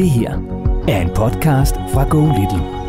Det her er en podcast fra Go Little.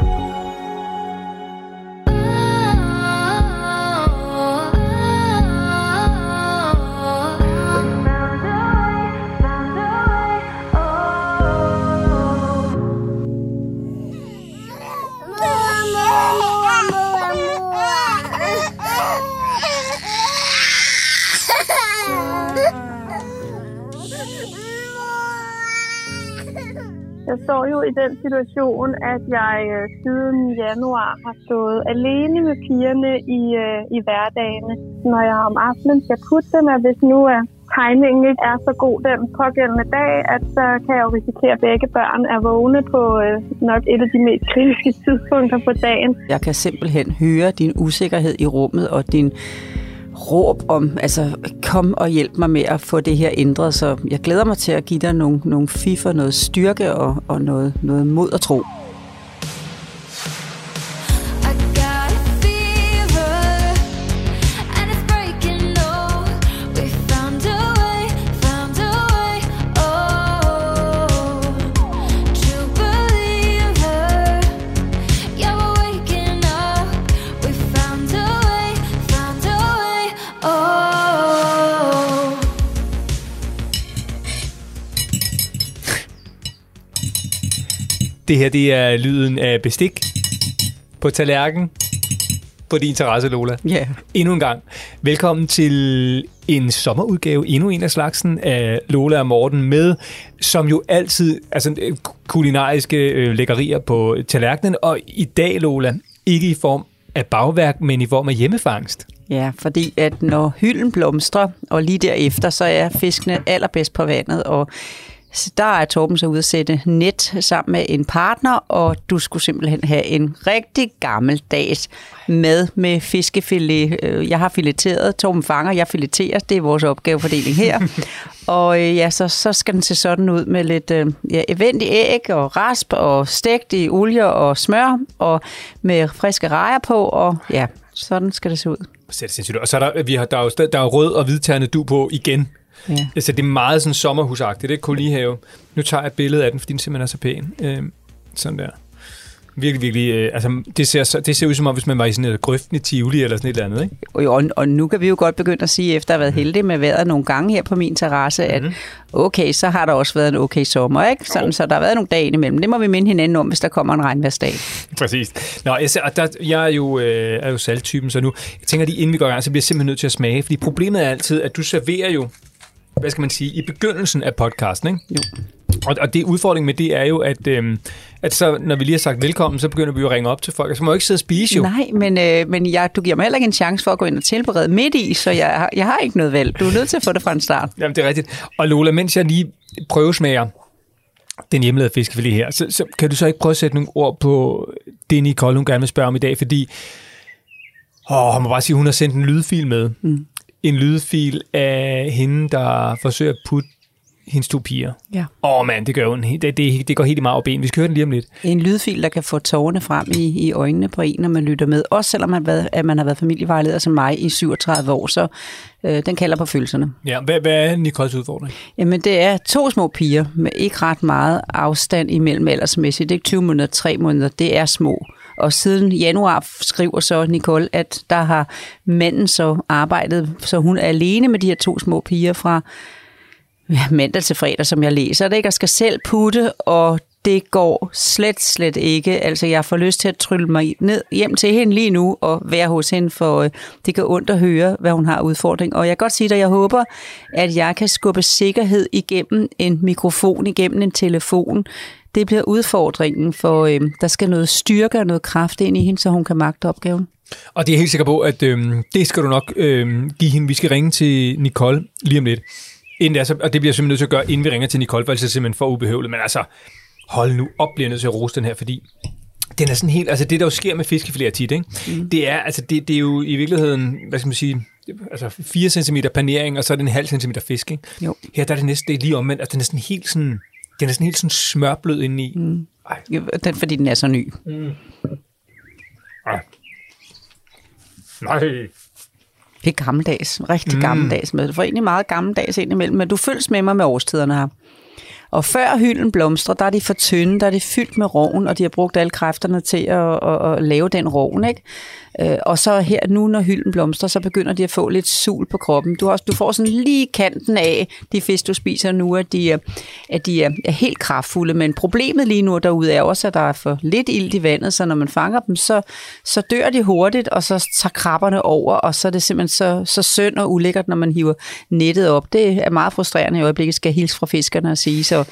Den situation, at jeg øh, siden januar har stået alene med pigerne i, øh, i hverdagene. Når jeg om aftenen skal putte dem, at hvis nu er timingen ikke er så god den pågældende dag, at så kan jeg jo risikere, at begge børn er vågne på øh, nok et af de mest kritiske tidspunkter på dagen. Jeg kan simpelthen høre din usikkerhed i rummet og din råb om, altså kom og hjælp mig med at få det her ændret. Så jeg glæder mig til at give dig nogle, nogle fifer, noget styrke og, og noget, noget mod og tro. Det her, det er lyden af bestik på tallerken på din terrasse, Lola. Ja. Endnu en gang. Velkommen til en sommerudgave, endnu en af slagsen af Lola og Morten med, som jo altid, altså øh, kulinariske øh, lækkerier på tallerkenen, og i dag, Lola, ikke i form af bagværk, men i form af hjemmefangst. Ja, fordi at når hylden blomstrer, og lige derefter, så er fiskene allerbedst på vandet, og så der er Torben så ude at sætte net sammen med en partner, og du skulle simpelthen have en rigtig gammeldags mad med fiskefilet. Øh, Jeg har fileteret, Torben fanger, jeg fileterer, det er vores opgavefordeling her. og øh, ja, så, så skal den se sådan ud med lidt øh, ja, eventig æg og rasp og stegt i olie og smør, og med friske rejer på, og ja, sådan skal det se ud. Så er det sindssygt. Og så er der, vi har, der, er jo, der er rød og hvidtærende du på igen. Ja. Altså, det er meget sådan sommerhusagtigt, ikke? Kolonihave. Nu tager jeg et billede af den, fordi den simpelthen er så pæn. Øh, sådan der. Virkelig, virkelig. Øh, altså, det ser, så, det ser ud som om, hvis man var i sådan et grøften i Tivoli eller sådan et eller andet, ikke? Og, og, og nu kan vi jo godt begynde at sige, efter at have været heldig med vejret nogle gange her på min terrasse, at okay, så har der også været en okay sommer, ikke? Sådan, så der har været nogle dage imellem. Det må vi minde hinanden om, hvis der kommer en regnværsdag. Præcis. Nå, jeg, ser, og der, jeg er jo, øh, er jo salttypen, så nu jeg tænker lige, inden vi går i gang, så bliver jeg simpelthen nødt til at smage, fordi problemet er altid, at du serverer jo, hvad skal man sige, i begyndelsen af podcasten, ikke? Jo. Og, og det udfordring med det er jo, at, øhm, at så, når vi lige har sagt velkommen, så begynder vi jo at ringe op til folk, og så må jeg jo ikke sidde og spise jo. Nej, men, øh, men jeg, du giver mig heller ikke en chance for at gå ind og tilberede midt i, så jeg, har- jeg har ikke noget valg. Du er nødt til at få det fra en start. Jamen, det er rigtigt. Og Lola, mens jeg lige prøvesmager den hjemmelavede fiskefilet her, så, så kan du så ikke prøve at sætte nogle ord på det, Nicole hun gerne vil spørge om i dag, fordi åh, jeg må bare sige, hun har sendt en lydfil med. Mm. En lydfil af hende, der forsøger at putte hendes to piger. Ja. Åh mand, det gør hun. Det, det, det går helt i og ben. Vi skal høre den lige om lidt. En lydfil, der kan få tårerne frem i, i øjnene på en, når man lytter med. Også selvom man, har været- at man har været familievejleder som mig i 37 år, så øh, den kalder på følelserne. Ja, hvad, hvad er Nicoles udfordring? Jamen, det er to små piger med ikke ret meget afstand imellem aldersmæssigt. Det er ikke 20 måneder, 3 måneder. Det er små. Og siden januar skriver så Nicole, at der har manden så arbejdet, så hun er alene med de her to små piger fra ja, mandag til fredag, som jeg læser det, ikke? og skal selv putte, og det går slet, slet ikke. Altså, jeg får lyst til at trylle mig ned hjem til hende lige nu og være hos hende, for øh, det kan ondt at høre, hvad hun har udfordring. Og jeg kan godt sige dig, jeg håber, at jeg kan skubbe sikkerhed igennem en mikrofon, igennem en telefon. Det bliver udfordringen, for øh, der skal noget styrke og noget kraft ind i hende, så hun kan magte opgaven. Og det er jeg helt sikker på, at øhm, det skal du nok øhm, give hende. Vi skal ringe til Nicole lige om lidt. Inden det er, så, og det bliver jeg simpelthen nødt til at gøre, inden vi ringer til Nicole, for ellers er det simpelthen for ubehøvlet. Men altså, hold nu op, bliver jeg nødt til at rose den her, fordi den er sådan helt, altså det der jo sker med fiskefilet tit, ikke? Mm. det er, altså det, det er jo i virkeligheden, hvad skal man sige, altså 4 cm panering, og så er det en halv centimeter fisk, ikke? Jo. Her der er det næsten det er lige omvendt, altså den er sådan helt sådan, den er sådan helt sådan smørblød indeni. Mm. Ej, Den, fordi den er så ny. ej. Nej. Det er gammeldags, rigtig mm. gammeldags med. Du får egentlig meget gammeldags ind imellem, men du følges med mig med årstiderne her. Og før hylden blomstrer, der er de for tynde, der er de fyldt med roven, og de har brugt alle kræfterne til at, at, at lave den roven, ikke? Øh, og så her nu, når hylden blomstrer, så begynder de at få lidt sul på kroppen. Du, har, du får sådan lige kanten af de fisk, du spiser nu, at de, er, at de er, er helt kraftfulde. Men problemet lige nu derude er også, at der er for lidt ilt i vandet, så når man fanger dem, så, så dør de hurtigt, og så tager krabberne over, og så er det simpelthen så, så synd og ulækkert, når man hiver nettet op. Det er meget frustrerende i øjeblikket, skal jeg hilse fra fiskerne og sige. Så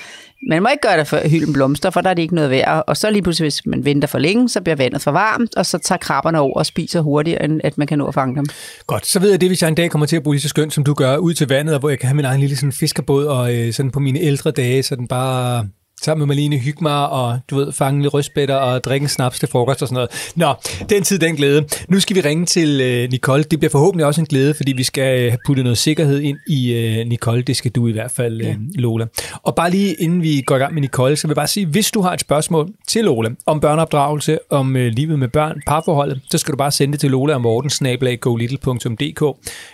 man må ikke gøre det for hylden blomster, for der er det ikke noget værd. Og så lige pludselig, hvis man venter for længe, så bliver vandet for varmt, og så tager krabberne over og spiser hurtigere, end at man kan nå at fange dem. Godt, så ved jeg det, hvis jeg en dag kommer til at bruge lige så skønt, som du gør, ud til vandet, og hvor jeg kan have min egen lille sådan fiskerbåd, og øh, sådan på mine ældre dage, så den bare sammen med Malene hygge mig, og du ved, fange lidt røstbætter og drikke en snaps til frokost og sådan noget. Nå, den tid, den glæde. Nu skal vi ringe til øh, Nicole. Det bliver forhåbentlig også en glæde, fordi vi skal øh, have puttet noget sikkerhed ind i øh, Nicole. Det skal du i hvert fald, øh, Lola. Og bare lige inden vi går i gang med Nicole, så vil jeg bare sige, hvis du har et spørgsmål til Lola om børneopdragelse, om øh, livet med børn, parforholdet, så skal du bare sende det til Lola og Morten, snablag.golittle.dk.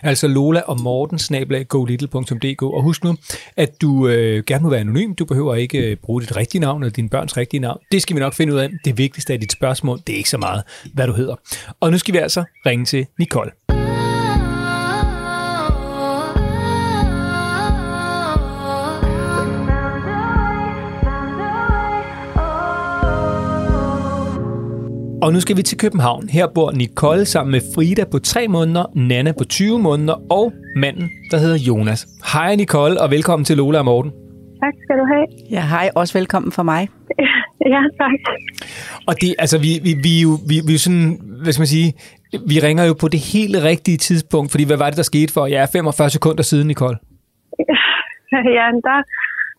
Altså Lola og Morten, snablag.golittle.dk. Og husk nu, at du øh, gerne må være anonym. Du behøver ikke øh, bruge dit rigtige navn eller dine børns rigtige navn. Det skal vi nok finde ud af. Det vigtigste af dit spørgsmål, det er ikke så meget, hvad du hedder. Og nu skal vi altså ringe til Nicole. Og nu skal vi til København. Her bor Nicole sammen med Frida på 3 måneder, Nana på 20 måneder og manden, der hedder Jonas. Hej Nicole, og velkommen til Lola og Morten. Tak skal du have. Ja, hej. Også velkommen fra mig. Ja, tak. Og det, altså, vi, vi, vi, jo, vi, vi sådan, hvad skal man sige, vi ringer jo på det helt rigtige tidspunkt, fordi hvad var det, der skete for ja, 45 sekunder siden, Nicole? Ja, der,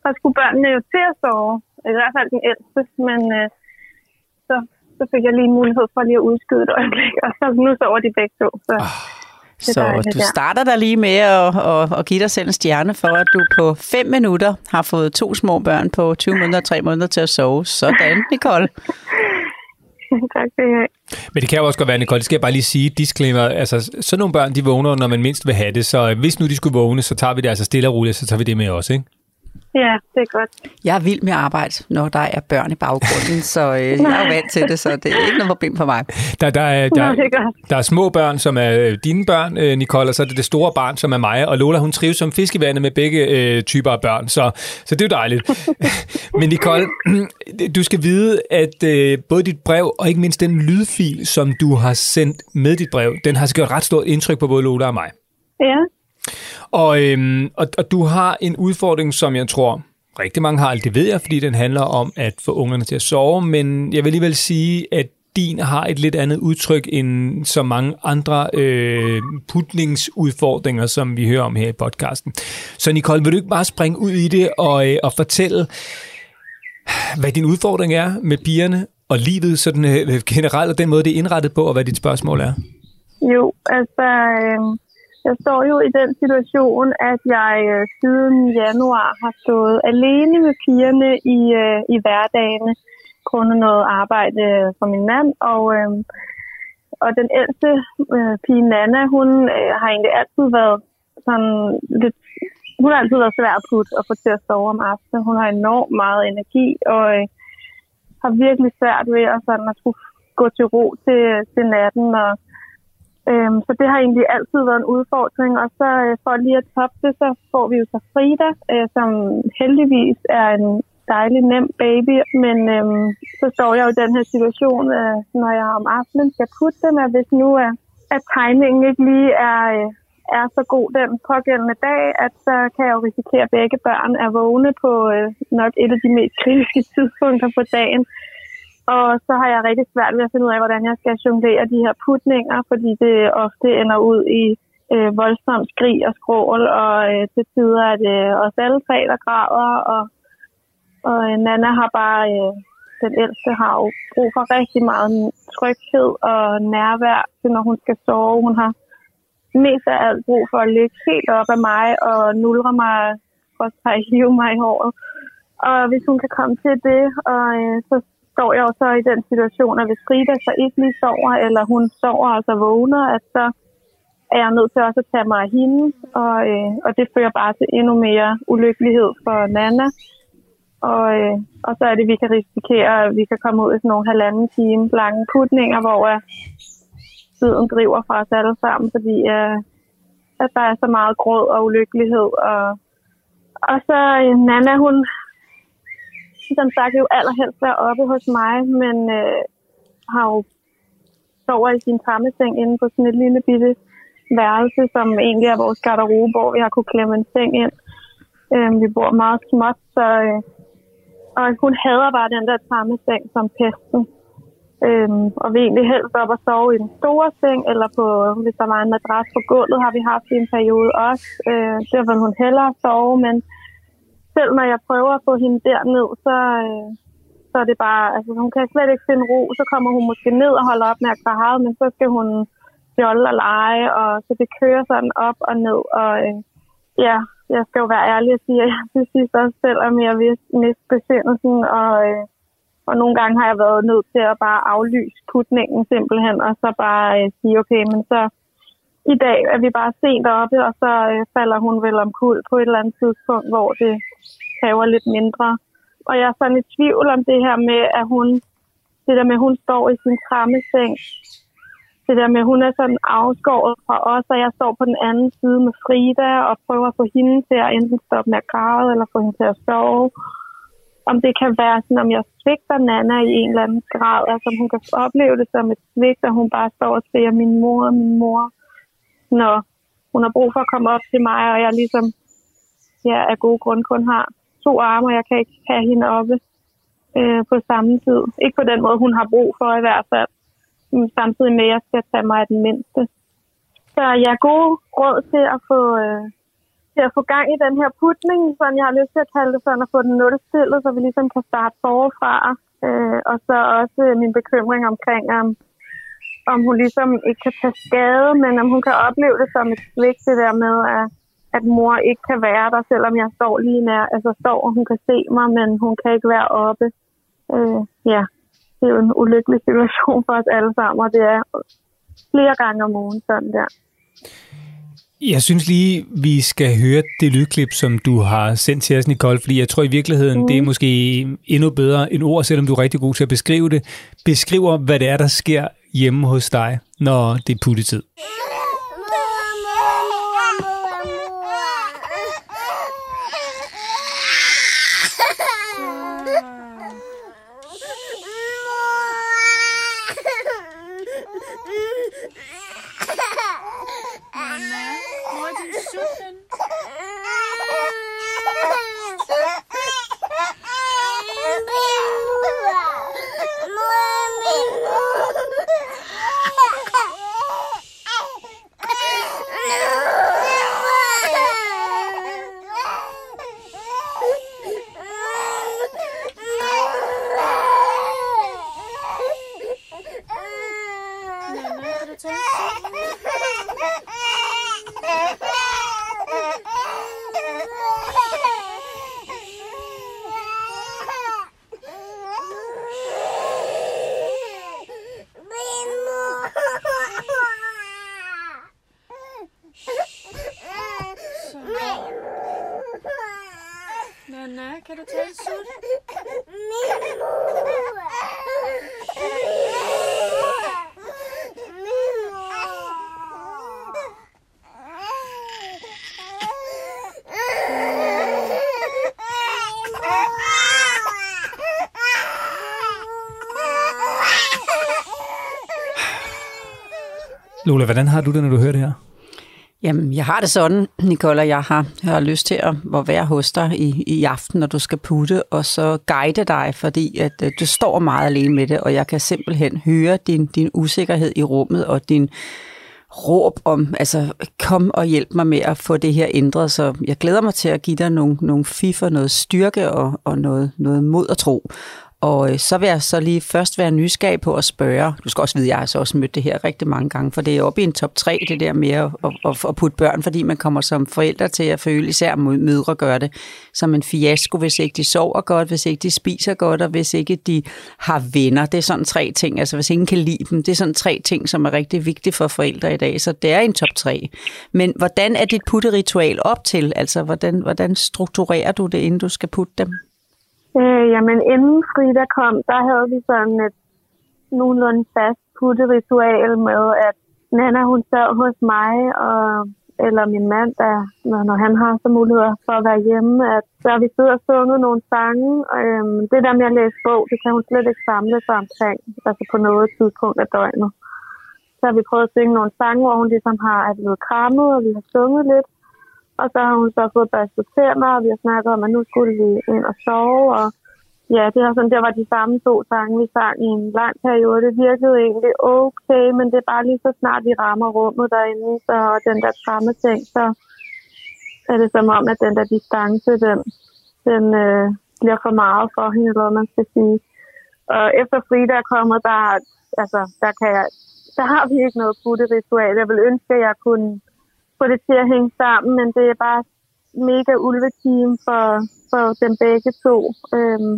der skulle børnene jo til at sove. I hvert fald den ældste, men øh, så, så fik jeg lige mulighed for lige at udskyde et øjeblik, og så nu sover de begge to. Så. Er Så dejligt, du starter der lige med at, at, at give dig selv en stjerne for, at du på 5 minutter har fået to små børn på 20 måneder og 3 måneder til at sove. Sådan, Nicole. tak skal have. Men det kan jo også godt være, Nicole, det skal jeg bare lige sige, disclaimer, altså sådan nogle børn, de vågner, når man mindst vil have det, så øh, hvis nu de skulle vågne, så tager vi det altså stille og roligt, så tager vi det med også, ikke? Ja, det er godt. Jeg er vild med arbejde, når der er børn i baggrunden, så øh, jeg er jo vant til det, så det er ikke noget problem for mig. Der, der, er, Nå, der, det er godt. der er små børn, som er øh, dine børn, øh, Nicole, og så er det det store barn, som er mig, og Lola, hun trives som fiskevandet med begge øh, typer af børn, så, så det er jo dejligt. Men Nicole, du skal vide, at øh, både dit brev og ikke mindst den lydfil, som du har sendt med dit brev, den har gjort ret stort indtryk på både Lola og mig. Ja, og, øhm, og, og du har en udfordring, som jeg tror rigtig mange har, det ved jeg, fordi den handler om at få ungerne til at sove, men jeg vil alligevel sige, at din har et lidt andet udtryk end så mange andre øh, putningsudfordringer, som vi hører om her i podcasten. Så Nicole, vil du ikke bare springe ud i det og, øh, og fortælle, hvad din udfordring er med pigerne og livet sådan øh, generelt, og den måde, det er indrettet på, og hvad dit spørgsmål er? jo, altså, øh, jeg står jo i den situation, at jeg øh, siden januar har stået alene med pigerne i, øh, i hverdagene, grundet noget arbejde for min mand, og, øh, og den ældste øh, pige Nana, hun øh, har egentlig altid været sådan lidt, hun har altid været svær at putte og få til at sove om aftenen. Hun har enormt meget energi, og øh, har virkelig svært ved at, sådan, at skulle gå til ro til, til natten, og Øhm, så det har egentlig altid været en udfordring. Og så øh, for lige at toppe det, så får vi jo så Frida, øh, som heldigvis er en dejlig, nem baby. Men øhm, så står jeg jo i den her situation, øh, når jeg om aftenen skal putte dem, at hvis nu er, at timingen ikke lige er, øh, er så god den pågældende dag, at så kan jeg jo risikere, at begge børn er vågne på øh, nok et af de mest kritiske tidspunkter på dagen. Og så har jeg rigtig svært ved at finde ud af, hvordan jeg skal jonglere de her putninger, fordi det ofte ender ud i øh, voldsom skrig og skrål, og øh, til tider er det os alle tre, der græder, og, og øh, Nana har bare, øh, den ældste har jo brug for rigtig meget tryghed og nærvær, til når hun skal sove. Hun har mest af alt brug for at ligge helt op af mig og nulre mig, og hive mig i håret. Og hvis hun kan komme til det, og øh, så står jeg jo så i den situation, at hvis Frida så ikke lige sover, eller hun sover og så vågner, at så er jeg nødt til også at tage mig af hende, og, øh, og det fører bare til endnu mere ulykkelighed for Nana. Og, øh, og så er det, at vi kan risikere, at vi kan komme ud i sådan nogle halvanden time lange putninger, hvor øh, tiden driver fra os alle sammen, fordi øh, at der er så meget gråd og ulykkelighed. Og, og så øh, Nana, hun som sagt jo allerhelst være oppe hos mig, men øh, har jo sover i sin trammeseng inde på sådan et lille bitte værelse, som egentlig er vores garderobe, hvor vi har kunne klemme en seng ind. Øh, vi bor meget småt, så øh, og hun hader bare den der trammeseng som pesten. Øhm, og vi egentlig helst op og sove i den store seng, eller på, hvis der var en madras på gulvet, har vi haft i en periode også. Øh, der vil hun hellere sove, men selv når jeg prøver at få hende derned, så, øh, så er det bare, altså hun kan slet ikke finde ro. Så kommer hun måske ned og holder op med at kvare, men så skal hun jolle og lege, og så det kører sådan op og ned. Og øh, ja, jeg skal jo være ærlig og sige, at jeg til sidst også selv er mere ved miste besindelsen, og, øh, og nogle gange har jeg været nødt til at bare aflyse putningen simpelthen, og så bare øh, sige, okay, men så i dag er vi bare sent oppe, og så øh, falder hun vel omkuld på et eller andet tidspunkt, hvor det kræver lidt mindre. Og jeg er sådan i tvivl om det her med, at hun, det der med, at hun står i sin trammeseng, det der med, at hun er sådan afskåret fra os, og jeg står på den anden side med Frida og prøver at få hende til at enten stoppe med at græde, eller få hende til at sove. Om det kan være sådan, om jeg svigter Nana i en eller anden grad, altså om hun kan opleve det som et svigt, og hun bare står og siger min mor og min mor, når hun har brug for at komme op til mig, og jeg ligesom ja, af gode grunde kun har to arme, og jeg kan ikke have hende oppe øh, på samme tid. Ikke på den måde, hun har brug for i hvert fald samtidig med, at jeg skal tage mig af den mindste. Så jeg er gode råd til at få, øh, til at få gang i den her putning, sådan jeg har lyst til at kalde det sådan, at få den nulstillet, så vi ligesom kan starte forfra. Øh, og så også øh, min bekymring omkring, om, om hun ligesom ikke kan tage skade, men om hun kan opleve det som et svigt, det der med, at, at mor ikke kan være der, selvom jeg står lige nær, altså står, og hun kan se mig, men hun kan ikke være oppe. Øh, ja, det er jo en ulykkelig situation for os alle sammen, og det er flere gange om ugen sådan der. Jeg synes lige, vi skal høre det lydklip, som du har sendt til os, Nicole, fordi jeg tror i virkeligheden, mm. det er måske endnu bedre end ord, selvom du er rigtig god til at beskrive det. Beskriver, hvad det er, der sker hjemme hos dig, når det er puttetid. Lola, hvordan har du det, når du hører det her? Jamen, jeg har det sådan, Nicole, jeg har, jeg har lyst til at, være hos dig i, i aften, når du skal putte, og så guide dig, fordi at, at du står meget alene med det, og jeg kan simpelthen høre din, din usikkerhed i rummet, og din råb om, altså kom og hjælp mig med at få det her ændret, så jeg glæder mig til at give dig nogle, nogle fiffer, noget styrke og, og noget, noget mod og tro. Og øh, så vil jeg så lige først være nysgerrig på at spørge. Du skal også vide, at jeg har så også mødt det her rigtig mange gange, for det er oppe i en top 3, det der med at, at, at putte børn, fordi man kommer som forældre til at føle, især mødre gør det, som en fiasko, hvis ikke de sover godt, hvis ikke de spiser godt, og hvis ikke de har venner. Det er sådan tre ting, altså hvis ingen kan lide dem, det er sådan tre ting, som er rigtig vigtige for forældre i dag, så det er en top 3. Men hvordan er dit putteritual op til? Altså, hvordan, hvordan strukturerer du det, inden du skal putte dem? Øh, jamen, inden Frida kom, der havde vi sådan et nogenlunde fast putteritual med, at Nana, hun sad hos mig, og, eller min mand, der, når, når han har så muligheder for at være hjemme, at så har vi siddet og sunget nogle sange. Og, øhm, det der med at læse bog, det kan hun slet ikke samle sig omkring, altså på noget tidspunkt af døgnet. Så har vi prøvet at synge nogle sange, hvor hun ligesom har er blevet krammet, og vi har sunget lidt. Og så har hun så fået børstet tænder, og vi har snakket om, at nu skulle vi ind og sove. Og ja, det, er sådan, det var de samme to sange, vi sang i en lang periode. Det virkede egentlig okay, men det er bare lige så snart vi rammer rummet derinde, så, og den der tramme ting, så er det som om, at den der distance, den, den øh, bliver for meget for hende, eller man skal sige. Og efter Frida er kommet, der, altså, der, kan jeg, der har vi ikke noget putteritual. Jeg vil ønske, at jeg kunne få det til at hænge sammen, men det er bare mega ulveteam for, for dem begge to. Øhm,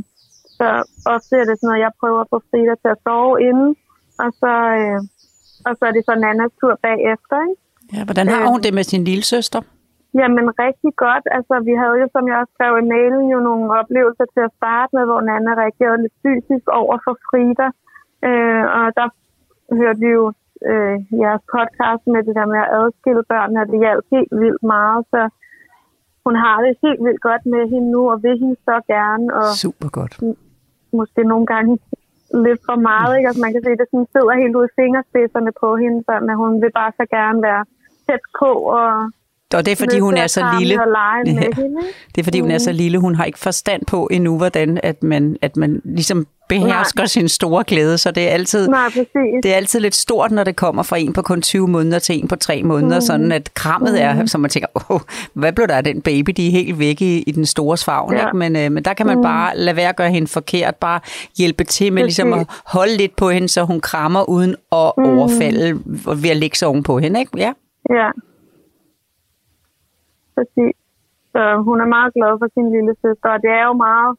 så ofte er det sådan noget, jeg prøver at få Frida til at sove inden, og så, øh, og så er det så Nannas tur bagefter. Ikke? Ja, hvordan har Øh. hun det med sin lille søster? Jamen rigtig godt. Altså vi havde jo, som jeg også skrev i mailen, jo nogle oplevelser til at starte med, hvor Nana reagerede lidt fysisk over for Frida. Øh, og der hørte vi jo øh, jeres podcast med det der med at adskille børnene, og det hjalp helt vildt meget. Så hun har det helt vildt godt med hende nu, og vil hende så gerne, og Super godt. måske nogle gange lidt for meget. Ikke? Altså man kan se, at det sådan sidder helt ude i fingerspidserne på hende, at hun vil bare så gerne være tæt på og Og det er, fordi hun er så lille. Med Ja. hende? Det er, fordi hun er så lille. Hun har ikke forstand på endnu, hvordan at man, at man ligesom behersker sin store glæde. Så det er altid... Nej, præcis. Det er altid lidt stort, når det kommer fra en på kun 20 måneder til en på 3 måneder, mm. sådan at krammet er, så man tænker, åh, hvad blev der af den baby? De er helt væk i, i den store svagn, Ja. ikke? Men, øh, men der kan man mm. bare lade være at gøre hende forkert, bare hjælpe til med ligesom at Præcis. holde lidt på hende, så hun krammer uden at mm. overfalde ved at lægge sig oven på hende, ikke? Ja. Ja. Præcis. Så hun er meget glad for sin lille søster, og det er jo meget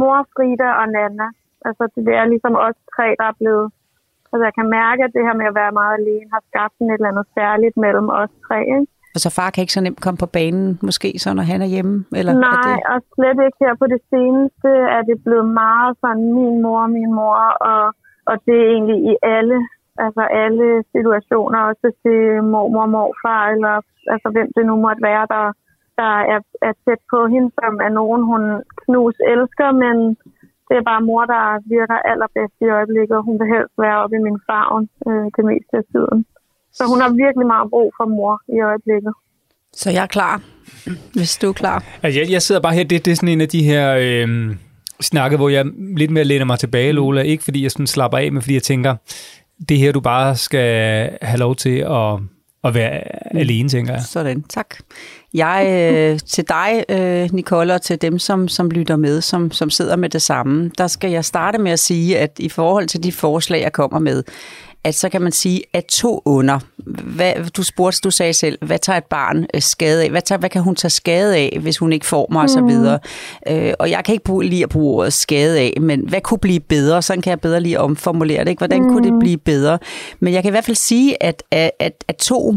mor, Frida og Nana. Altså det er ligesom os tre, der er blevet... Altså jeg kan mærke, at det her med at være meget alene har skabt et eller andet særligt mellem os tre, ikke? Og så far kan ikke så nemt komme på banen, måske så, når han er hjemme? Eller er Nej, det... og slet ikke her på det seneste er det blevet meget sådan min mor, min mor, og, og det er egentlig i alle, altså alle situationer, også til mormor og morfar, eller altså hvem det nu måtte være, der, der er, er tæt på hende, som er nogen, hun knus elsker, men det er bare mor, der virker allerbedst i øjeblikket, og hun vil helst være oppe i min favn øh, det meste af tiden. Så hun har virkelig meget brug for mor i øjeblikket. Så jeg er klar, hvis du er klar. Altså, jeg, jeg sidder bare her, det, det er sådan en af de her øh, snakke, hvor jeg lidt mere læner mig tilbage, Lola. Ikke fordi jeg sådan slapper af, men fordi jeg tænker, det her du bare skal have lov til at, at være alene, tænker jeg. Sådan, tak. Jeg øh, til dig, øh, Nicole, og til dem, som, som lytter med, som, som sidder med det samme, der skal jeg starte med at sige, at i forhold til de forslag, jeg kommer med, at så kan man sige, at to under. Hvad, du spurgte, du sagde selv, hvad tager et barn øh, skade af? Hvad, tager, hvad kan hun tage skade af, hvis hun ikke får mig, og så videre? Øh, og jeg kan ikke bruge, lide at bruge ordet skade af, men hvad kunne blive bedre? Sådan kan jeg bedre lige omformulere det. Ikke? Hvordan kunne det blive bedre? Men jeg kan i hvert fald sige, at, at, at, at to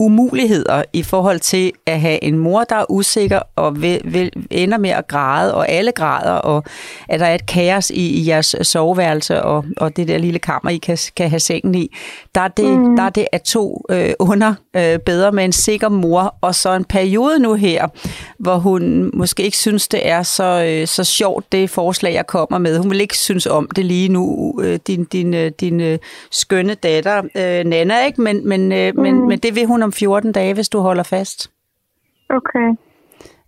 umuligheder i forhold til at have en mor, der er usikker og vil, vil, ender med at græde, og alle græder, og at der er et kaos i, i jeres soveværelse, og, og det der lille kammer, I kan, kan have sengen i. Der er det, mm. der er det at to øh, under øh, bedre med en sikker mor, og så en periode nu her, hvor hun måske ikke synes, det er så, øh, så sjovt, det forslag, jeg kommer med. Hun vil ikke synes om det lige nu, øh, din, din, øh, din øh, skønne datter, øh, Nana, ikke? Men, men, øh, mm. men, men det vil hun om 14 dage, hvis du holder fast. Okay.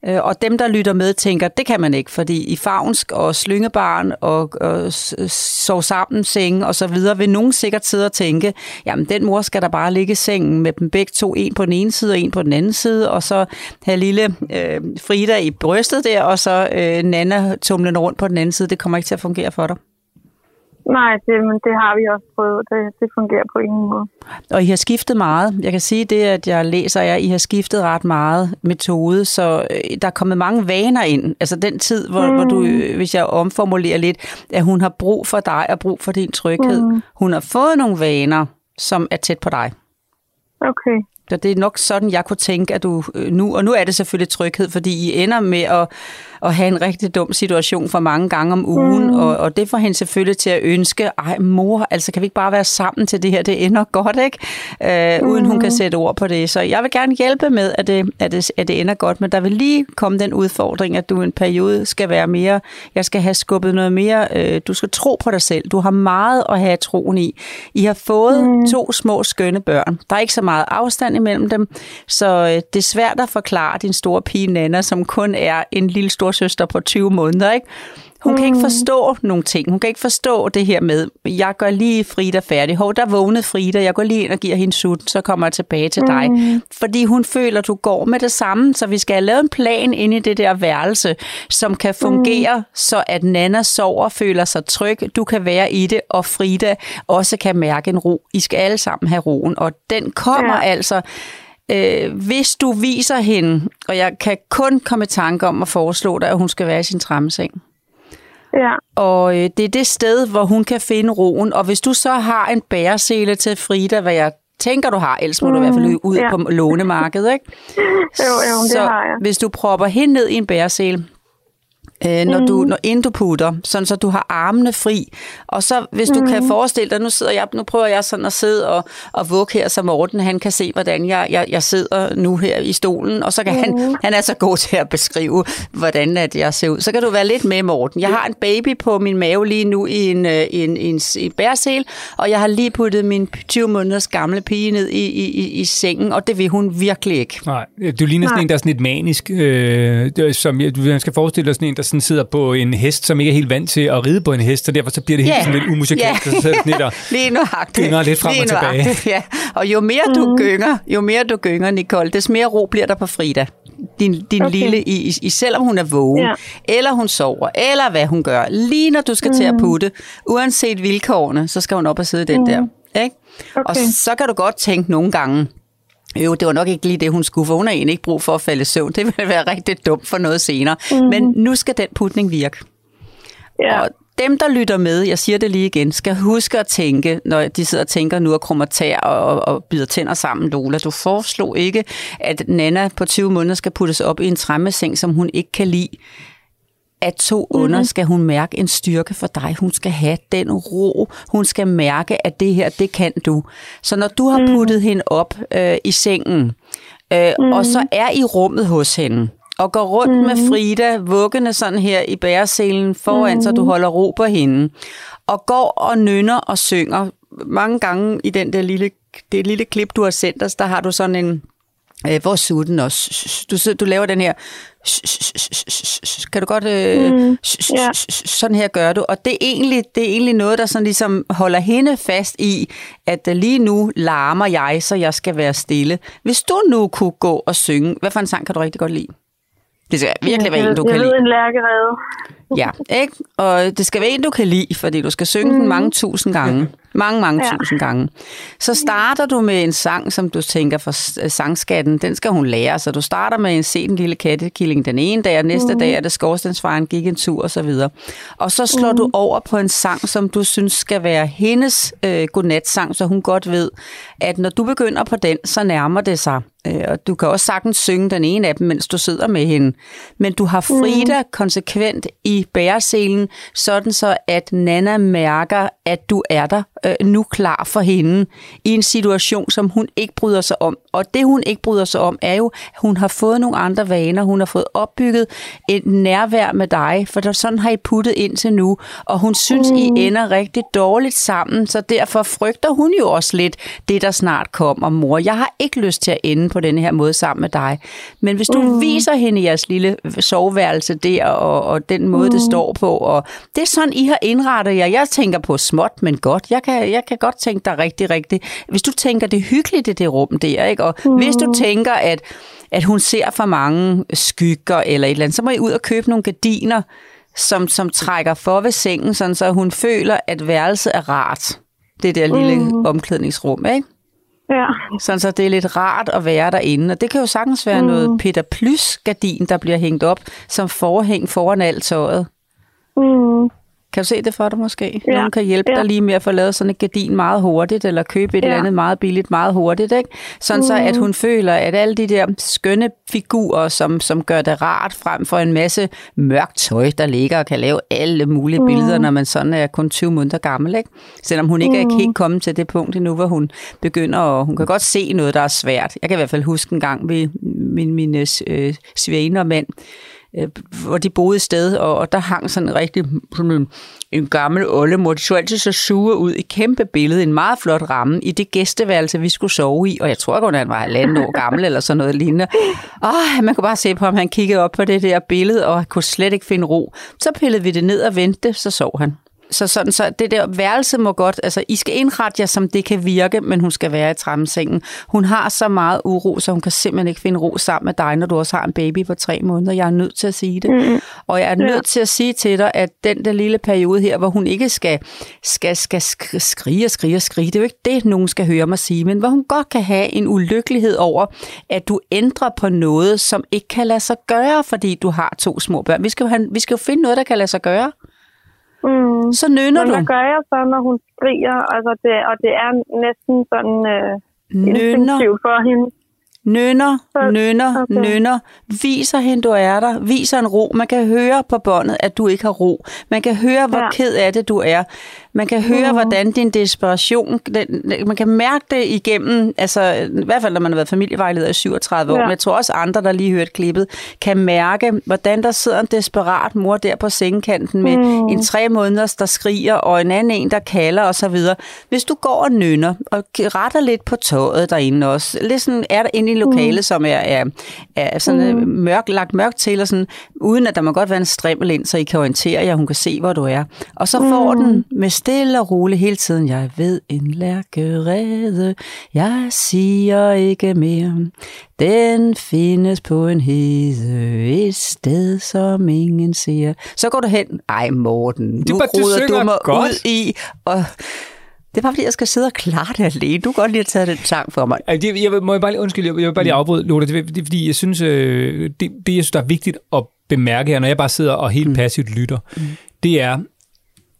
Øh, Og dem, der lytter med, tænker, det kan man ikke, fordi i favnsk og slyngebarn og, og s- sove sammen senge og så videre, vil nogen sikkert sidde og tænke, jamen den mor skal der bare ligge i sengen med dem begge to, en på den ene side og en på den anden side, og så have lille øh, Frida i brystet der, og så øh, Nana tumlen rundt på den anden side. Det kommer ikke til at fungere for dig. Nej, det, men det har vi også prøvet. Det, det fungerer på ingen måde. Og I har skiftet meget. Jeg kan sige det, at jeg læser jer, I har skiftet ret meget metode, så øh, der er kommet mange vaner ind. Altså den tid, hvor, mm. hvor du, øh, hvis jeg omformulerer lidt, at hun har brug for dig og brug for din tryghed. Mm. Hun har fået nogle vaner, som er tæt på dig. Okay. og det er nok sådan, jeg kunne tænke, at du øh, nu, og nu er det selvfølgelig tryghed, fordi I ender med at, at have en rigtig dum situation for mange gange om ugen, mm. og, og det får hende selvfølgelig til at ønske, ej mor, altså kan vi ikke bare være sammen til det her, det ender godt, ikke? Øh, uden hun kan sætte ord på det. Så jeg vil gerne hjælpe med, at det, at, det, at det ender godt, men der vil lige komme den udfordring, at du en periode skal være mere, jeg skal have skubbet noget mere, øh, du skal tro på dig selv, du har meget at have troen i. I har fået mm. to små skønne børn. Der er ikke så meget afstand imellem dem, så øh, det er svært at forklare din store pige Nana, som kun er en lille storsøster på 20 måneder, ikke? Hun kan ikke forstå nogle ting. Hun kan ikke forstå det her med, jeg gør lige Frida færdig. Hov, der vågnede Frida. Jeg går lige ind og giver hende sut, så kommer jeg tilbage til dig. Fordi hun føler, du går med det samme, så vi skal have lavet en plan inde i det der værelse, som kan fungere, så at Nana sover, føler sig tryg, du kan være i det, og Frida også kan mærke en ro. I skal alle sammen have roen, og den kommer ja. altså øh, hvis du viser hende, og jeg kan kun komme i tanke om at foreslå dig, at hun skal være i sin trammeseng. Ja. Og øh, det er det sted, hvor hun kan finde roen. Og hvis du så har en bæresele til Frida, hvad jeg tænker, du har, ellers må du i hvert fald løbe ud ja. på lånemarkedet, ikke? Jo, jo, det så har jeg. hvis du propper hende ned i en bæresele, øh, når du, når, inden du putter, sådan så du har armene fri. Og så hvis du kan forestille dig, nu sidder jeg, nu prøver jeg sådan at sidde og, og vugge her, så Morten han kan se, hvordan jeg, jeg, jeg sidder nu her i stolen, og så kan han, han er så god til at beskrive, hvordan at jeg ser ud. Så kan du være lidt med, Morten. Jeg har en baby på min mave lige nu i en, øh, i en, i en, i en bærsel, og jeg har lige puttet min 20 måneders gamle pige ned i, i, i, i sengen, og det vil hun virkelig ikke. Nej, du ligner sådan Nej. en, der er sådan lidt manisk, øh, som jeg- man skal forestille dig sådan en, der sådan sidder på en hest, som ikke er helt vant til at ride på en hest, så derfor så bliver det helt Ja. sådan lidt umusikalsk, og så lidt og, lige nøjagtigt. gynger lidt frem Lige og tilbage. Ja. Og jo mere du gynger, jo mere du gynger, Nicole, des mere ro bliver der på Frida. Din, din Okay. lille, i, i, selvom hun er vågen, Ja. eller hun sover, eller hvad hun gør. Lige når du skal til at putte, uanset vilkårene, så skal hun op og sidde den der. Ikke? Og Okay. så kan du godt tænke nogle gange, jo, det var nok ikke lige det, hun skulle, for hun har egentlig ikke brug for at falde i søvn. Det vil være rigtig dumt for noget senere. Mm. Men nu skal den putning virke. Ja. Og dem, der lytter med, jeg siger det lige igen, skal huske at tænke, når de sidder og tænker nu og krummer tær og, og, og bider tænder sammen, Lola. Du foreslog ikke, at Nana på 20 måneder skal puttes op i en træmmeseng, som hun ikke kan lide. At to under skal hun mærke en styrke for dig. Hun skal have den ro. Hun skal mærke, at det her, det kan du. Så når du har puttet hende op øh, i sengen, øh, og så er i rummet hos hende, og går rundt mm. med Frida, vuggende sådan her i bæreselen foran, mm. så du holder ro på hende, og går og nynner og synger. Mange gange i den der lille, det lille klip, du har sendt os, der har du sådan en, øh, hvor sutten også? Du, du laver den her, kan du godt, øh, Mm, sådan her gør du. Og det er, egentlig, det er egentlig noget, der sådan ligesom holder hende fast i, at øh, lige nu larmer jeg, så jeg skal være stille. Hvis du nu kunne gå og synge, hvad for en sang kan du rigtig godt lide? Det skal virkelig være en, du jeg kan lide. en lærkerede. Ja, ikke? Og det skal være en, du kan lide, fordi du skal synge den mange tusind gange. Mange, mange Ja. tusind gange. Så starter du med en sang, som du tænker for s- sangskatten, den skal hun lære. Så du starter med en se den lille kattekilling den ene dag, og næste dag er det skorstensfejren gik en tur og så videre. Og så slår du over på en sang, som du synes skal være hendes øh, godnatsang, så hun godt ved, at når du begynder på den, så nærmer det sig. Øh, og du kan også sagtens synge den ene af dem, mens du sidder med hende. Men du har Frida konsekvent i bæreselen, sådan så at Nana mærker, at du er der øh, nu klar for hende i en situation, som hun ikke bryder sig om. Og det, hun ikke bryder sig om, er jo, at hun har fået nogle andre vaner. Hun har fået opbygget et nærvær med dig, for der, sådan har I puttet ind til nu. Og hun synes, mm. I ender rigtig dårligt sammen, så derfor frygter hun jo også lidt det, der snart kommer, mor. Jeg har ikke lyst til at ende på den her måde sammen med dig. Men hvis du mm. viser hende jeres lille soveværelse der, og, og den måde, mm. det står på, og det er sådan, I har indrettet jer. Jeg tænker på småt, men godt. Jeg kan, jeg kan godt tænke dig rigtig, rigtig. Hvis du tænker, det er hyggeligt i det rum der, ikke? Og mm. hvis du tænker, at, at hun ser for mange skygger eller et eller andet, så må I ud og købe nogle gardiner, som, som trækker for ved sengen, sådan så hun føler, at værelset er rart. Det der lille mm. omklædningsrum, ikke? Ja. Sådan så det er lidt rart at være derinde. Og det kan jo sagtens være mm. noget Peter Plus gardin, der bliver hængt op som forhæng foran alt tøjet. Mm. Kan du se det for dig måske? Ja. Nogen kan hjælpe Ja. dig lige med at få lavet sådan et gardin meget hurtigt, eller købe et Ja. eller andet meget billigt meget hurtigt, ikke? Sådan så, at hun føler, at alle de der skønne figurer, som, som gør det rart frem for en masse mørkt tøj, der ligger og kan lave alle mulige mm. billeder, når man sådan er kun 20 måneder gammel, ikke? Selvom hun ikke er helt kommet til det punkt endnu, hvor hun begynder at, hun kan godt se noget, der er svært. Jeg kan i hvert fald huske en gang ved min, mine øh, svigerinde og mænd, øh, hvor de boede et sted, og, og der hang sådan en rigtig sådan en, en gammel oldemor. De så altid så sure ud i kæmpe billede, en meget flot ramme i det gæsteværelse, vi skulle sove i. Og jeg tror kun, han var halvanden år gammel eller sådan noget lignende. Åh, man kunne bare se på ham, han kiggede op på det der billede, og kunne slet ikke finde ro. Så pillede vi det ned og ventede, så sov han. Så, sådan, så det der værelse må godt, altså I skal indrette jer, som det kan virke, men hun skal være i tramsengen. Hun har så meget uro, så hun kan simpelthen ikke finde ro sammen med dig, når du også har en baby på tre måneder. Jeg er nødt til at sige det. Mm. Og jeg er nødt Ja. til at sige til dig, at den der lille periode her, hvor hun ikke skal, skal, skal sk- skrige og skrige og skrige, det er jo ikke det, nogen skal høre mig sige, men hvor hun godt kan have en ulykkelighed over, at du ændrer på noget, som ikke kan lade sig gøre, fordi du har to små børn. Vi skal jo, have, vi skal jo finde noget, der kan lade sig gøre. Mm. Så nynner Men du. hvad gør jeg så, når hun skriger? Altså det, og det er næsten sådan øh, Nynner. for hende. Nynner, Så- nynner, okay. nynner. Viser hende, du er der. Viser en ro. Man kan høre på båndet, at du ikke har ro. Man kan høre, hvor Ja. ked af det du er. Man kan høre, mm. hvordan din desperation, den, man kan mærke det igennem, altså i hvert fald, når man har været familievejleder i 37 år, Ja. men jeg tror også andre, der lige hørt klippet, kan mærke, hvordan der sidder en desperat mor der på sengekanten med mm. en tre måneders, der skriger, og en anden en, der kalder osv. Hvis du går og nynner, og retter lidt på tøjet derinde også, lidt sådan er der inde i lokalet, mm. som er, er, er sådan mm. mørk, lagt mørkt til, og sådan, uden at der må godt være en strimmel ind, så I kan orientere jer, hun kan se, hvor du er. Og så får den med stille og roligt hele tiden, jeg ved en lærkerede, jeg siger ikke mere. Den findes på en hede, et sted, som ingen ser. Så går du hen, ej Morten, er nu bare, du mig godt. ud i, og det er bare fordi, jeg skal sidde og klare det alene. Du kan godt lige have taget den sang for mig. Altså, det, jeg må jeg bare lige, undskyld, jeg jeg vil bare lige afbryde, Lotte. Det, er- det fordi, jeg synes, øh, det, det, jeg synes, der er vigtigt at bemærke her, når jeg bare sidder og helt mm. passivt lytter, mm. det er,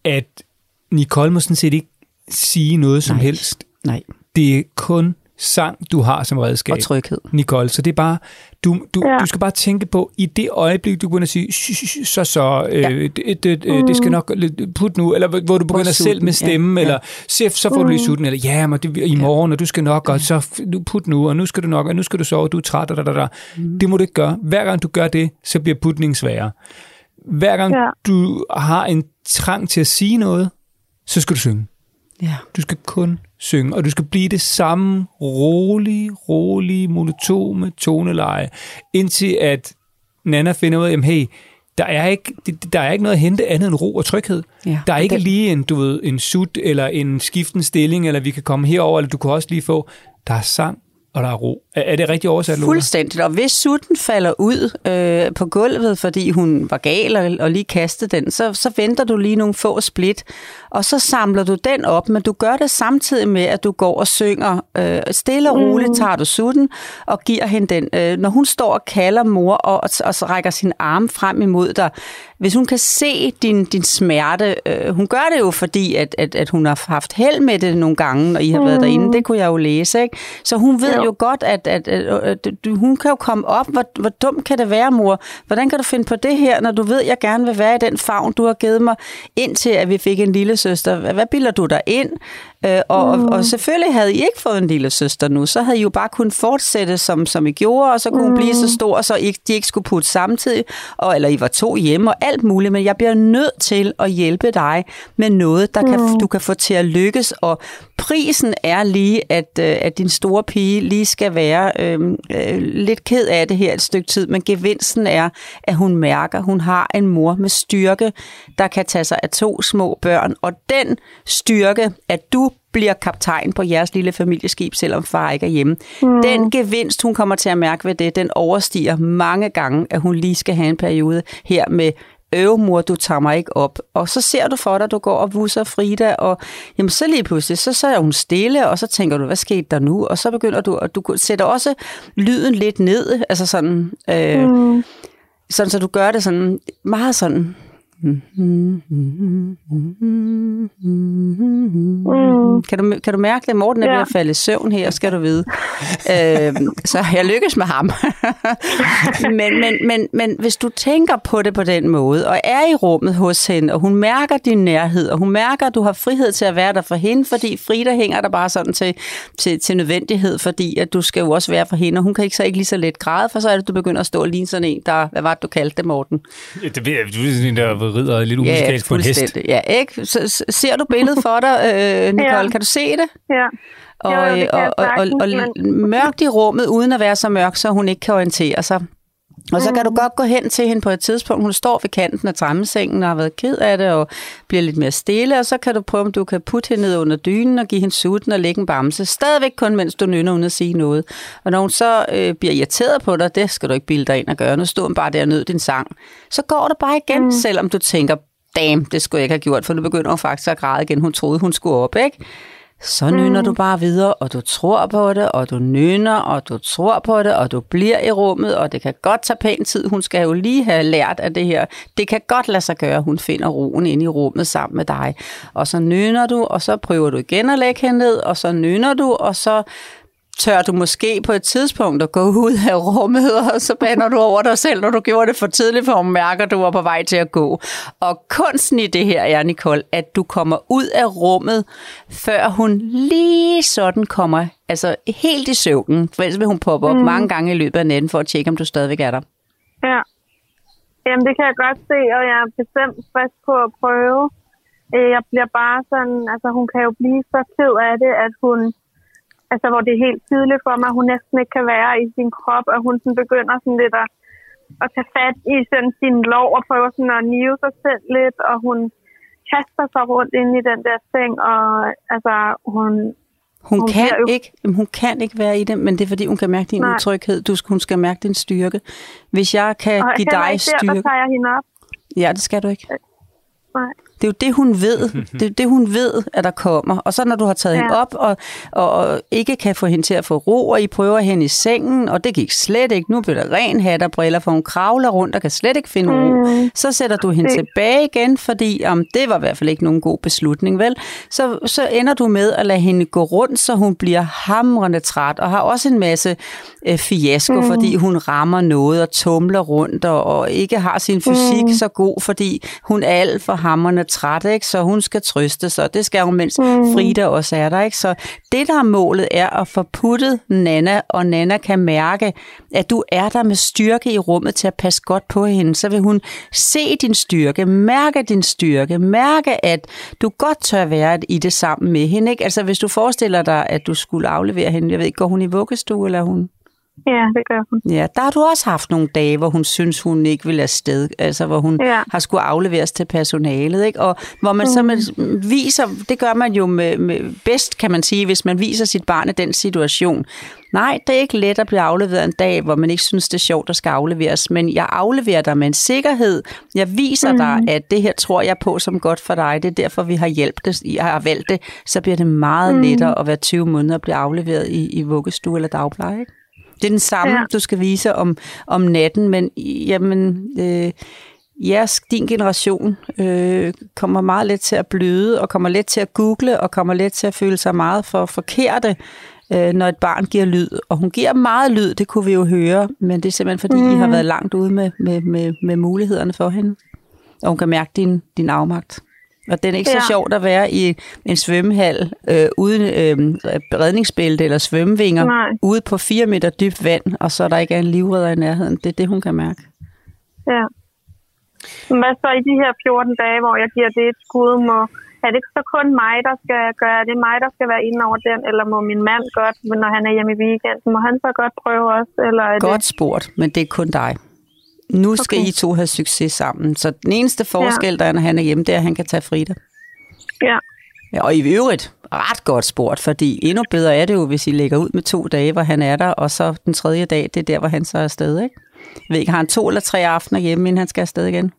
at Nicole må sådan set ikke sige noget som Nej. helst. Nej, Det er kun sang, du har som redskab. og tryghed. Nicole. Så det er bare, du, du, ja. Ja. du skal bare tænke på, i det øjeblik, du begynder at sige, "Shh, shh, shh, så så, øh, Ja. det, det, øh, det skal nok lidt- put nu, eller hvor du begynder sutten, selv med stemme, ja, ja. ja. eller chef, så får du lige sutten, eller ja, men det, i morgen, og du skal nok, og så put nu, og nu skal du nok, og nu skal du sove, du er træt, og da, da, da. Mm. Det må du ikke gøre. Hver gang du gør det, så bliver putningen sværere. Hver gang Ja. du har en trang til at sige noget, så skal du synge. Ja. Du skal kun synge, og du skal blive det samme rolige, rolige, monotone toneleje, indtil at Nana finder ud af, at hey, der er, ikke, det- der er ikke noget at hente andet end ro og tryghed. Ja, der er ikke den- lige en, du ved, en sut eller en skiften stilling, eller vi kan komme herover, eller du kan også lige få, der er sang, og der er ro. Er, er det rigtigt oversat, Lola? Fuldstændigt. Og hvis sutten falder ud øh, på gulvet, fordi hun var gal og, og lige kastede den, så, så venter du lige nogle få split, og så samler du den op, men du gør det samtidig med, at du går og synger. Øh, stille og roligt tager du sutten og giver hende den. Øh, når hun står og kalder mor og, og, og så rækker sin arm frem imod dig, hvis hun kan se din, din smerte, øh, hun gør det jo fordi, at, at, at hun har haft held med det nogle gange, når I har været derinde, det kunne jeg jo læse, ikke? Så hun ved jo, jo godt, at, at, at, at, at du- hun kan jo komme op, hvor, hvor dum kan det være, mor? Hvordan kan du finde på det her, når du ved, at jeg gerne vil være i den favn, du har givet mig, indtil at vi fik en lille søster? Hvad bilder du dig ind? Øh, og, mm. og, og selvfølgelig havde I ikke fået en lille søster nu, så havde I jo bare kunnet fortsætte, som, som I gjorde, og så kunne mm. hun blive så stor, så I, de ikke skulle putte samtidig, og, eller I var to hjemme og alt muligt, men jeg bliver nødt til at hjælpe dig med noget, der mm. kan, du kan få til at lykkes, og prisen er lige, at, øh, at din store pige lige skal være øh, øh, lidt ked af det her et stykke tid, men gevinsten er, at hun mærker, at hun har en mor med styrke, der kan tage sig af to små børn, og den styrke, at du bliver kaptajn på jeres lille familieskib, selvom far ikke er hjemme. Mm. Den gevinst, hun kommer til at mærke ved det, den overstiger mange gange, at hun lige skal have en periode her med øv mor, du tager mig ikke op. Og så ser du for dig, du går og vusser Frida, og jamen, så lige pludselig, så, så er hun stille, og så tænker du, hvad skete der nu? Og så begynder du, og du sætter også lyden lidt ned, altså sådan, øh, mm. sådan så du gør det sådan meget sådan Mm. Kan, du, kan du mærke det? Morten er Ja. ved at falde i søvn her, skal du vide. øh, så jeg lykkes med ham. men, men, men, men hvis du tænker på det på den måde, og er i rummet hos hende, og hun mærker din nærhed, og hun mærker, at du har frihed til at være der for hende, fordi Frida hænger der bare sådan til, til, til nødvendighed, fordi at du skal jo også være for hende, og hun kan ikke så ikke lige så let græde, for så er det, du begynder at stå lige sådan en, der, hvad var det, du kaldte det, Morten? Ja, det ved jeg, du er sådan en, der rider lidt umusikalsk på en hest. Ja, ikke? Så, ser du billedet for dig, øh, Nicole? Ja. Kan du se det? Ja. Og, Jo, jo, det og, og, og, og mørkt i rummet, uden at være så mørk, så hun ikke kan orientere sig. Og så kan du Mm. godt gå hen til hende på et tidspunkt. Hun står ved kanten af trammesengen og har været ked af det og bliver lidt mere stille. Og så kan du prøve, om du kan putte hende ned under dynen og give hende sutten og lægge en bamse. Stadigvæk kun, mens du nynner uden at sige noget. Og når hun så øh, bliver irriteret på dig, det skal du ikke bilde dig ind og gøre. Nu stod hun bare der og nød din sang. Så går det bare igen, mm. selvom du tænker, damn, det skulle jeg ikke have gjort, for nu begynder hun faktisk at græde igen. Hun troede, hun skulle op, ikke? Så nynner mm. du bare videre, og du tror på det, og du nynner, og du tror på det, og du bliver i rummet, og det kan godt tage pæn tid. Hun skal jo lige have lært af det her. Det kan godt lade sig gøre, hun finder roen inde i rummet sammen med dig. Og så nynner du, og så prøver du igen at lægge hende ned, og så nynner du, og så tør du måske på et tidspunkt at gå ud af rummet, og så bander du over dig selv, når du gjorde det for tidligt, for hun mærker, at du var på vej til at gå. Og kunsten i det her er, Nicole, at du kommer ud af rummet, før hun lige sådan kommer, altså helt i søvnen, for ellers vil hun poppe op mm. mange gange i løbet af natten, for at tjekke, om du stadigvæk er der. Ja. Jamen, det kan jeg godt se, og jeg er bestemt frisk på at prøve. Øh, Jeg bliver bare sådan, altså hun kan jo blive så ked af det, at hun, altså hvor det er helt tydeligt for mig, at hun næsten ikke kan være i sin krop, og hun sådan begynder sådan lidt at, at tage fat i sådan sin lov og prøver sådan at nive sig selv lidt, og hun kaster sig rundt ind i den der seng, og altså hun, Hun, Hun kan jo- ikke, hun kan ikke være i det, men det er fordi, hun kan mærke din Nej. utryghed. Du, skal- hun skal mærke din styrke. Hvis jeg kan og give dig der, styrke... tager jeg hende op. Ja, det skal du ikke. Nej. Det er jo det, hun ved. Det er jo det, hun ved, at der kommer. Og så når du har taget ja. hende op, og, og, og ikke kan få hende til at få ro, og I prøver hende i sengen, og det gik slet ikke. Nu bliver der ren hat og briller, for hun kravler rundt og kan slet ikke finde ro. Mm. Så sætter du hende Det- tilbage igen, fordi um, det var i hvert fald ikke nogen god beslutning, vel? Så, så ender du med at lade hende gå rundt, så hun bliver hamrende træt, og har også en masse øh, fiasko, mm. fordi hun rammer noget og tumler rundt, og, og ikke har sin fysik mm. så god, fordi hun er alt for hamrende træt, ikke? så hun skal trøste sig. Det skal hun, mens mm. Frida også er der. Ikke? Så det, der er målet, er at få puttet Nana, og Nana kan mærke, at du er der med styrke i rummet til at passe godt på hende. Så vil hun se din styrke, mærke din styrke, mærke, at du godt tør være i det sammen med hende. Ikke? Altså hvis du forestiller dig, at du skulle aflevere hende, jeg ved ikke, går hun i vuggestue, eller er hun... Ja, det gør hun. Ja, der har du også haft nogle dage, hvor hun synes, hun ikke vil afsted, altså hvor hun Ja. har skulle afleveres til personalet, ikke? Og hvor man mm. så man viser, det gør man jo med, med bedst, kan man sige, hvis man viser sit barn i den situation. Nej, det er ikke let at blive afleveret en dag, hvor man ikke synes, det er sjovt, der skal afleveres, men jeg afleverer dig med en sikkerhed. Jeg viser mm. dig, at det her tror jeg på som godt for dig. Det er derfor, vi har hjælpt det, jeg har valgt det. Så bliver det meget mm. lettere at være 20 måneder og blive afleveret i, i vuggestue eller dagpleje, ikke? Det er den samme, ja. Du skal vise om, om natten, men jamen, øh, jeres, din generation øh, kommer meget let til at bløde, og kommer let til at google, og kommer let til at føle sig meget for forkerte, øh, når et barn giver lyd. Og hun giver meget lyd, det kunne vi jo høre, men det er simpelthen fordi, mm. I har været langt ude med, med, med, med mulighederne for hende. Og hun kan mærke din, din afmagt. Og det er ikke ja. så sjovt at være i en svømmehal øh, uden øh, redningsbælte eller svømmevinger, Nej. ude på fire meter dybt vand, og så der ikke er en livredder i nærheden. Det er det, hun kan mærke. Ja. Men hvad så i de her 14 dage, hvor jeg giver det et skud, må, er det ikke så kun mig, der skal gøre det? Er det mig, der skal være inde over den, eller må min mand godt, når han er hjemme i weekenden, må han så godt prøve også? Eller er Godt spurgt, men det er kun dig. Nu skal Okay. I to have succes sammen. Så den eneste forskel, der er, når han er hjemme, det er, at han kan tage Frida. Ja. Ja, og i øvrigt, ret godt spurgt, fordi endnu bedre er det jo, hvis I lægger ud med to dage, hvor han er der, og så den tredje dag, det er der, hvor han så er afsted, ikke? Jeg ved ikke, har han to eller tre aftener hjemme, inden han skal afsted igen?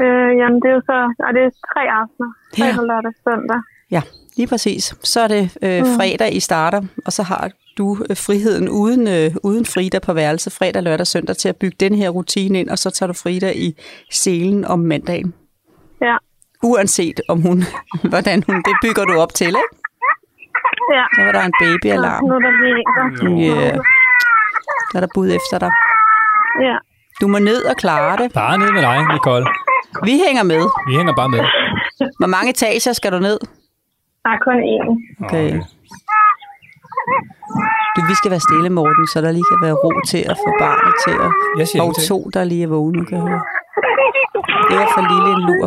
Øh, jamen, det er jo så, og det er tre aftener. Ja. Fredag, lørdag, søndag. Ja, lige præcis. Så er det øh, fredag, I starter, og så har du øh, friheden uden, øh, uden Frida på værelse fredag, lørdag, søndag til at bygge den her rutine ind, og så tager du Frida i selen om mandagen. Ja, Uanset om hun, hvordan hun, det bygger du op til, ikke? ja. Så var der en babyalarm. Nu er der lige en, der... Ja. Der er der bud efter dig. Ja. Du må ned og klare det. Bare ned med dig, Nicole. Vi hænger med. Vi hænger bare med. Hvor mange etager skal du ned? Der er kun én. Okay. Du, vi skal være stille, Morten, så der lige kan være ro til at få barnet til at... Jeg siger Og ingenting. to, der lige er vågne, kan høre. Det var for lille en lur.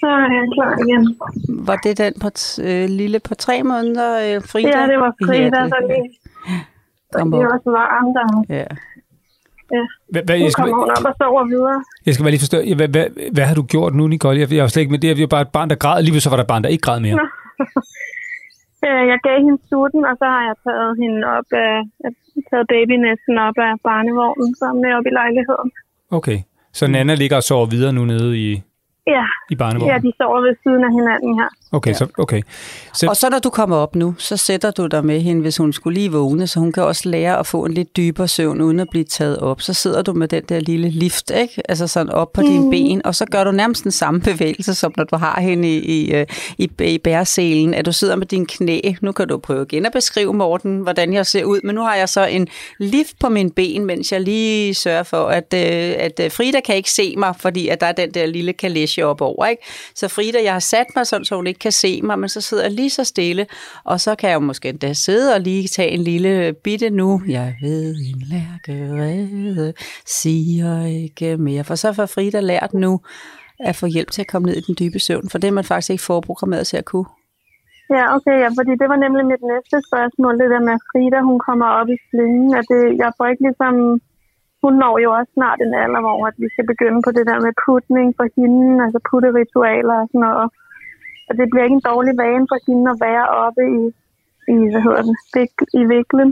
Så er jeg klar igen. Var det den på t- øh, lille på tre måneder, øh, Frida? Ja, det var Frida, Ja, der lige... Kom Det er op. også varmt, der. Ja. Hvad, hvad, Nu jeg, skal, kommer hun op og sover videre. jeg skal bare lige forstå, hvad, hvad, hvad har du gjort nu, Nicole? Jeg, jeg var slet ikke med det. Jeg var bare et barn, der græd. Lige så var der et barn, der ikke græd mere. Øh, Jeg gav hende sutten, og så har jeg taget hende op af, jeg taget babynæsten op af barnevognen, så med op i lejligheden. Okay. Så Nana ligger og sover videre nu nede i, Ja, i barnevognen? ja, de sover ved siden af hinanden her. Okay, så, okay. Så, Og så når du kommer op nu, så sætter du dig med hende, hvis hun skulle lige vågne, så hun kan også lære at få en lidt dybere søvn, uden at blive taget op. Så sidder du med den der lille lift, ikke? Altså sådan op på mm. dine ben, og så gør du nærmest den samme bevægelse, som når du har hende i, i, øh, i, i bæreselen, at du sidder med dine knæ. Nu kan du prøve igen at beskrive, Morten, hvordan jeg ser ud, men nu har jeg så en lift på mine ben, mens jeg lige sørger for, at, øh, at øh, Frida kan ikke se mig, fordi at der er den der lille kalesje op over, ikke? Så Frida, jeg har sat mig sådan, så hun ikke kan se mig, men så sidder jeg lige så stille, og så kan jeg jo måske endda sidde og lige tage en lille bitte nu. Jeg ved, en lærkerede siger ikke mere. For så får Frida lært nu at få hjælp til at komme ned i den dybe søvn, for det er man faktisk ikke forprogrammeret til at kunne. Ja, okay, ja, fordi det var nemlig mit næste spørgsmål, det der med Frida, hun kommer op i slingen, at det, jeg får ikke ligesom, hun når jo også snart en alder, hvor at vi skal begynde på det der med putning for hende, altså putteritualer og sådan noget. Og det bliver ikke en dårlig vane for hende at være oppe i, i hvad hedder det, vik- i viklen,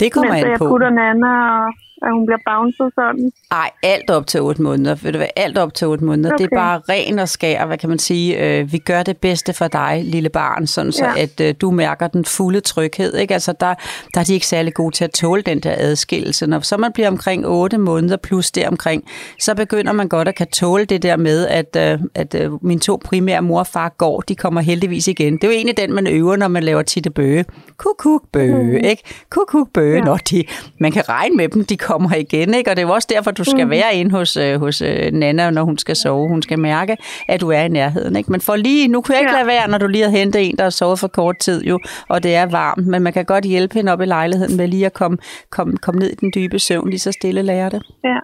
Det kommer mens an jeg på. putter Nana, og at hun bliver bounced sådan. Ej, alt op til 8 måneder. Ved du hvad, alt op til 8 måneder. Okay. Det er bare ren og skær, hvad kan man sige. Øh, vi gør det bedste for dig, lille barn, sådan så Ja. at øh, du mærker den fulde tryghed. Ikke? Altså, der, der er de ikke særlig gode til at tåle den der adskillelse. Når så man bliver omkring 8 måneder plus deromkring, så begynder man godt at kan tåle det der med, at, øh, at øh, mine to primære mor og far går, de kommer heldigvis igen. Det er jo egentlig den, man øver, når man laver titte bøge. Kuk, kuk, bøge, ikke? Kuk, kuk, bøge. Ja. Når de, man kan regne med dem, de kommer igen, ikke? Og det er jo også derfor, du skal være inde hos, øh, hos øh, Nana, når hun skal sove. Hun skal mærke, at du er i nærheden, ikke? Men for lige, nu kunne jeg ikke Ja. lade være, når du lige har hentet en, der har sovet for kort tid, jo, og det er varmt, men man kan godt hjælpe hende op i lejligheden med lige at komme, komme, komme ned i den dybe søvn, lige så stille lærer det. Ja,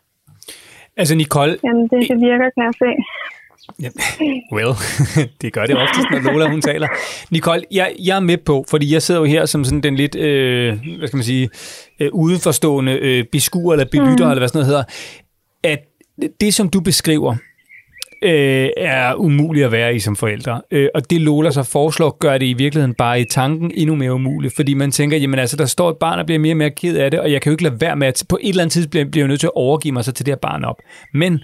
altså, Nicole, jamen det, det virker, kan jeg se. Ja, well, det gør det oftest, når Lola hun taler. Nicole, jeg, jeg er med på, fordi jeg sidder jo her som sådan den lidt, øh, hvad skal man sige, øh, udenforstående øh, beskuer eller belytter, mm. eller hvad sådan noget hedder, at det, som du beskriver, øh, er umuligt at være i som forældre. Øh, og det Lola så foreslår, gør det i virkeligheden bare i tanken endnu mere umuligt, fordi man tænker, jamen altså, der står et barn og bliver mere og mere ked af det, og jeg kan jo ikke lade være med, at på et eller andet tidspunkt bliver, bliver jeg nødt til at overgive mig så til det her barn op. Men